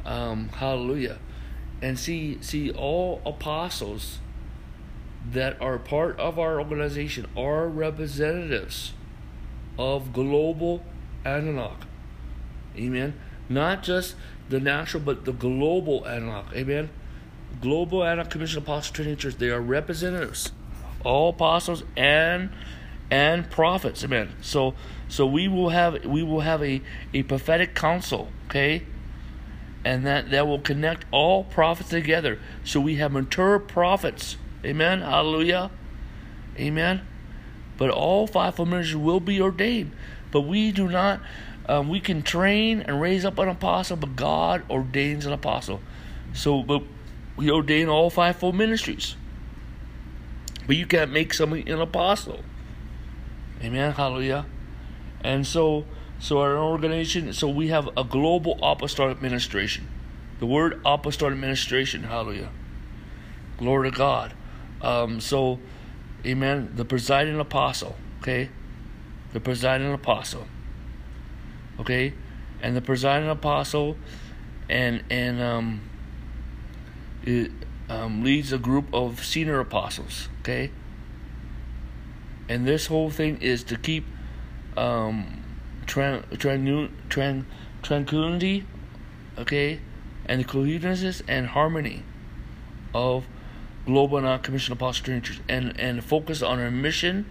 Um, hallelujah. And see, see, all apostles that are part of our organization are representatives of global Antioch. Amen. Not just the natural, but the global Antioch. Amen. Global Antioch Commission Apostle Training Church. They are representatives, all apostles and and prophets. Amen. So so we will have we will have a, a prophetic council, okay? And that, that will connect all prophets together. So we have mature prophets. Amen. Hallelujah. Amen. But all fivefold ministers will be ordained. But we do not um, we can train and raise up an apostle, but God ordains an apostle. So but we ordain all fivefold ministries. But you can't make somebody an apostle. Amen. Hallelujah. And so, so our organization, so we have a global apostolic administration. The word apostolic administration, hallelujah. Glory to God. Um, so, amen. The presiding apostle, okay? The presiding apostle, okay? And the presiding apostle and, and, um, it, um, leads a group of senior apostles, okay? And this whole thing is to keep um, tran, tran, tran, tranquility, okay, and the cohesiveness and harmony of global non-commissioned apostle churches, and and focus on our mission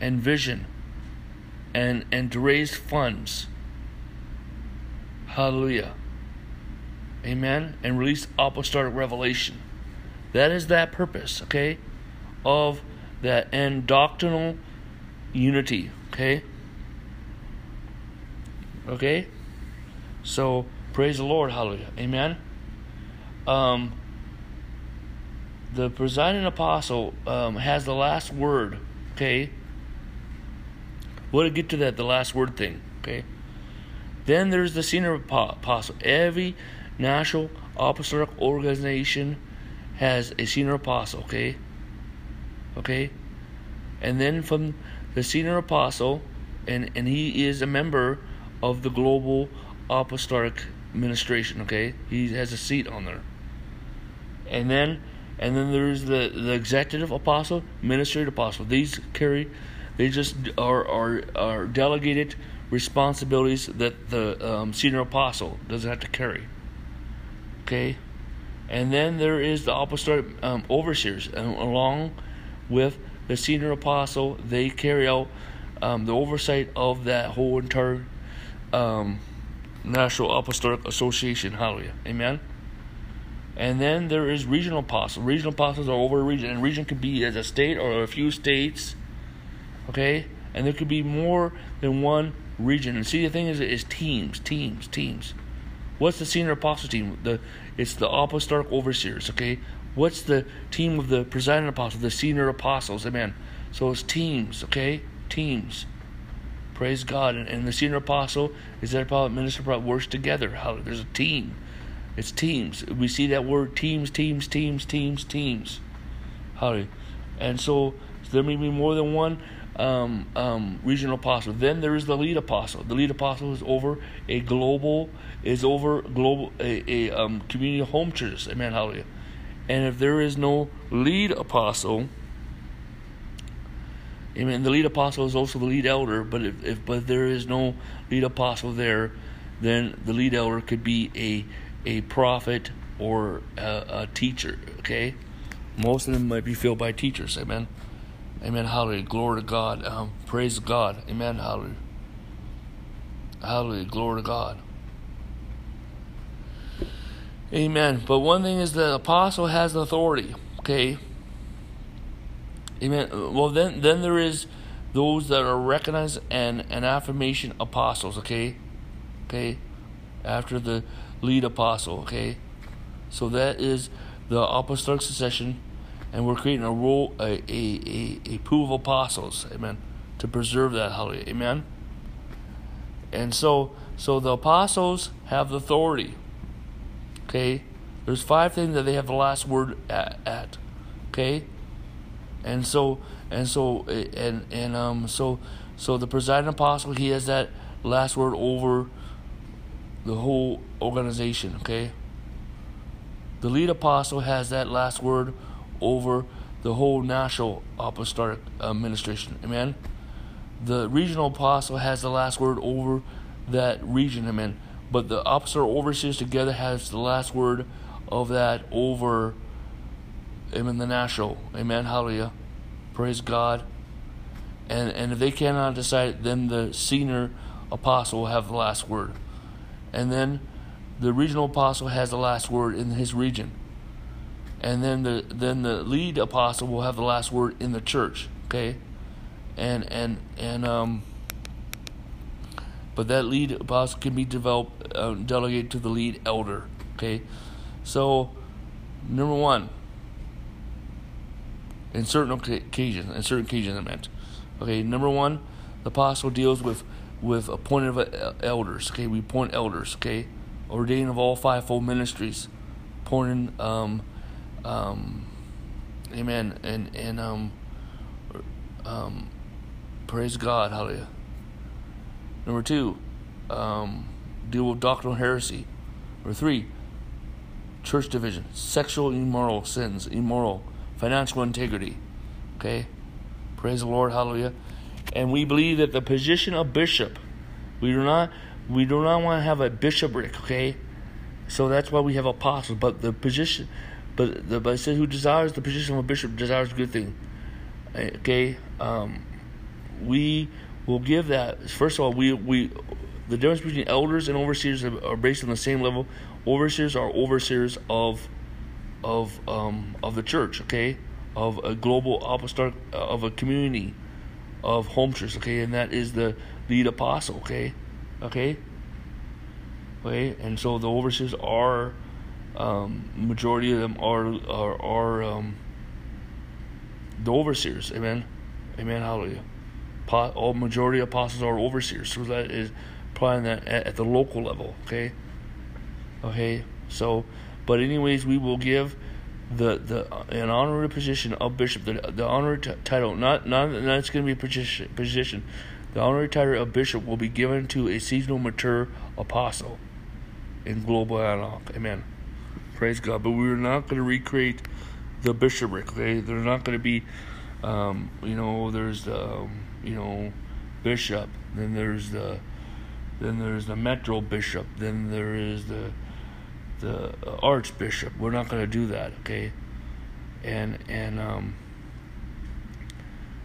and vision, and and to raise funds. Hallelujah. Amen. And release apostolic revelation. That is that purpose, okay, of that and doctrinal unity, okay? Okay? So, praise the Lord, hallelujah. Amen. Um the presiding apostle um, has the last word, okay? We'll get to that, the last word thing, okay? Then there's the senior apostle. Every national apostolic organization has a senior apostle, okay? Okay? And then from the senior apostle, and, and he is a member of the global apostolic administration. Okay, he has a seat on there. And then, and then there's the the executive apostle, ministry apostle. These carry, they just are are are delegated responsibilities that the um, senior apostle doesn't have to carry. Okay, and then there is the apostolic um, overseers, and along with the senior apostle, they carry out um, the oversight of that whole entire um, National Apostolic Association. Hallelujah. Amen. And then there is regional apostles. Regional apostles are over a region, and region could be as a state or a few states. Okay, and there could be more than one region. And see, the thing is, is teams, teams, teams. What's the senior apostle team? The it's the apostolic overseers. Okay, What's the team of the presiding apostle, the senior apostles? Amen. So it's teams, okay? Teams. Praise God. And, and the senior apostle is that probably minister probably works together. How there's a team. It's teams. We see that word teams, teams, teams, teams, teams. Hallelujah. And so, so there may be more than one um, um, regional apostle. Then there is the lead apostle. The lead apostle is over a global, is over global a, a um, community home churches. Amen. Hallelujah. And if there is no lead apostle, amen, the lead apostle is also the lead elder, but if, if but there is no lead apostle there, then the lead elder could be a a prophet or a, a teacher, okay? Most of them might be filled by teachers, amen. Amen. Hallelujah. Glory to God. Um, praise God. Amen. Hallelujah. Hallelujah. Glory to God. Amen. But one thing is the apostle has authority. Okay. Amen. Well, then, then there is those that are recognized and an affirmation apostles. Okay. Okay. After the lead apostle. Okay, so that is the apostolic succession, and we're creating a role, a a a, a pool of apostles. Amen. To preserve that hallelujah. Amen. And so so the apostles have the authority. Okay, there's five things that they have the last word at. at okay, and so and so and and um so so the presiding apostle he has that last word over the whole organization. Okay, the lead apostle has that last word over the whole national apostolic administration. Amen. The regional apostle has the last word over that region. Amen. But the apostolic overseers together has the last word of that over Amen the national. Amen. Hallelujah. Praise God. And and if they cannot decide, then the senior apostle will have the last word. And then the regional apostle has the last word in his region. And then the then the lead apostle will have the last word in the church. Okay? And and and um but that lead apostle can be developed uh, delegated to the lead elder. Okay? So number one, in certain occasions, in certain occasions, I meant. Okay, number one, the apostle deals with with appointed of elders. Okay, we appoint elders. Okay, ordaining of all fivefold ministries, appointing, um, um, amen, and and um, um, praise God, hallelujah. Number two, um, deal with doctrinal heresy. Number three, church division, sexual immoral sins, immoral financial integrity. Okay? Praise the Lord, hallelujah. And we believe that the position of bishop, we do not we do not want to have a bishopric, okay? So that's why we have apostles. But the position but the but it says who desires the position of a bishop desires a good thing. Okay? Um, we will give that first of all we we the difference between elders and overseers are based on the same level. Overseers are overseers of of um, of the church, okay, of a global apostolic uh, of a community of home church, okay, and that is the lead apostle, okay, okay, okay, and so the overseers are um, majority of them are are are um, the overseers, amen, amen, hallelujah. All majority of apostles are overseers, so that is applying that at, at the local level, okay, okay, so but anyways, we will give the the an honorary position of bishop, the the honorary t- title, not not it's going to be a position, position. The honorary title of bishop will be given to a seasonal mature apostle in global Antioch. Amen. Praise God. But we're not going to recreate the bishopric. Okay, they're not going to be, um, you know, there's the, um, you know, bishop. Then there's the, then there's the metro bishop. Then there is the the archbishop. We're not going to do that, okay? And and um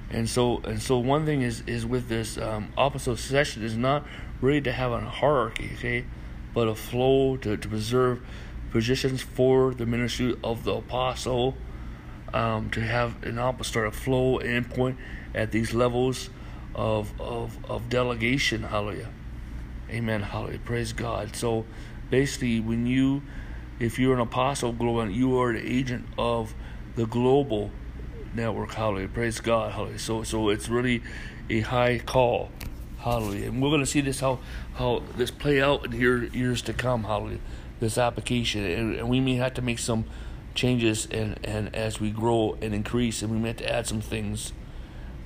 and so and so one thing is is with this um, apostolic succession is not really to have a hierarchy, okay, but a flow to, to preserve positions for the ministry of the apostle, um, to have an apostolic flow and point at these levels of of of delegation. Hallelujah, Amen. Hallelujah. Praise God. So basically, when you, if you're an apostle global, you are the agent of the global network. Hallelujah. Praise God. Hallelujah. So, so it's really a high call. Hallelujah. And we're going to see this how how this play out in year, years to come. Hallelujah. This application, and, and we may have to make some changes, and and as we grow and increase, and we may have to add some things.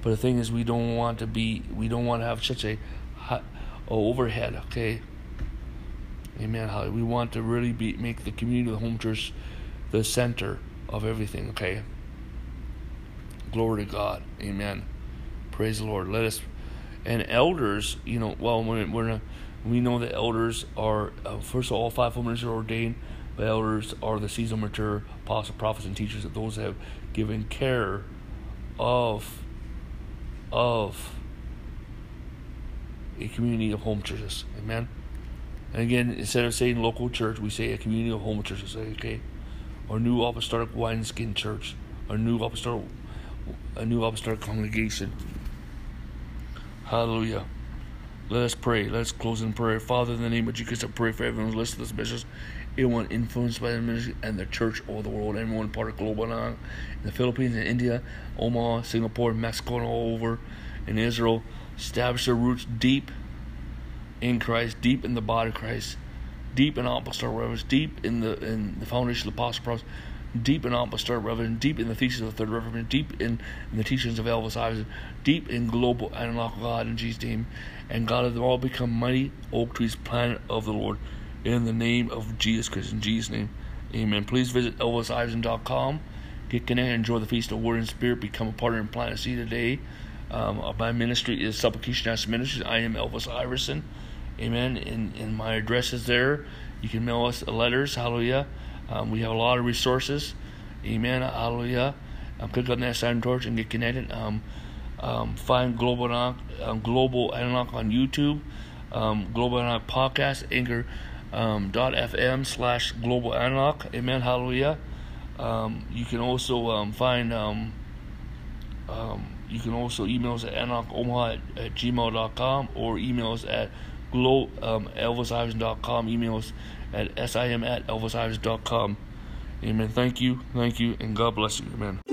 But the thing is, we don't want to be, we don't want to have such a high, overhead. Okay, Amen. Holly. We want to really be make the community of the home church the center of everything. Okay. Glory to God. Amen. Praise the Lord. Let us and elders. You know, well, when we're we know that elders are uh, first of all five ministers are ordained. But elders are the seasoned mature apostles, prophets, and teachers those that have given care of of a community of home churches. Amen. And again, instead of saying local church, we say a community of home churches. Okay, our new apostolic wineskin church, our new apostolic, a new apostolic congregation. Hallelujah. Let us pray. Let's close in prayer. Father, in the name of Jesus, I pray for everyone who's listening to this message, everyone influenced by the ministry and the church all the world, everyone part of Global in the Philippines and India, Omaha, Singapore, Mexico, and all over, in Israel. Establish their roots deep in Christ, deep in the body of Christ, deep in apostolic reverence, deep in the in the foundation of the apostle prophets, deep in apostolic reverence, deep in the thesis of the third revelation, deep in, in, the teachings of Elvis Iverson, deep in global Antioch God in Jesus' name, and God of them all become mighty oak trees planted of the Lord in the name of Jesus Christ. In Jesus' name, Amen. Please visit ElvisIverson.com. Get connected, enjoy the feast of Word and Spirit, become a partner plant a seed today. Um, my ministry is Supplication House Ministries. I am Elvis Iverson. Amen. And, and my address is there. You can mail us letters. Hallelujah. Um, we have a lot of resources. Amen. Hallelujah. Um, click on that sign torch and get connected. Um, um, find Global Antioch, um, Global Antioch on YouTube, um, Global Antioch Podcast, Anchor um, FM slash Global Antioch. Amen. Hallelujah. Um, you can also um, find um, um, you can also email us at analogomaha at, at gmail.com or email us at glo- um, elvisiverson.com. Email us at sim at elvisiverson.com. Amen. Thank you. Thank you. And God bless you. Amen.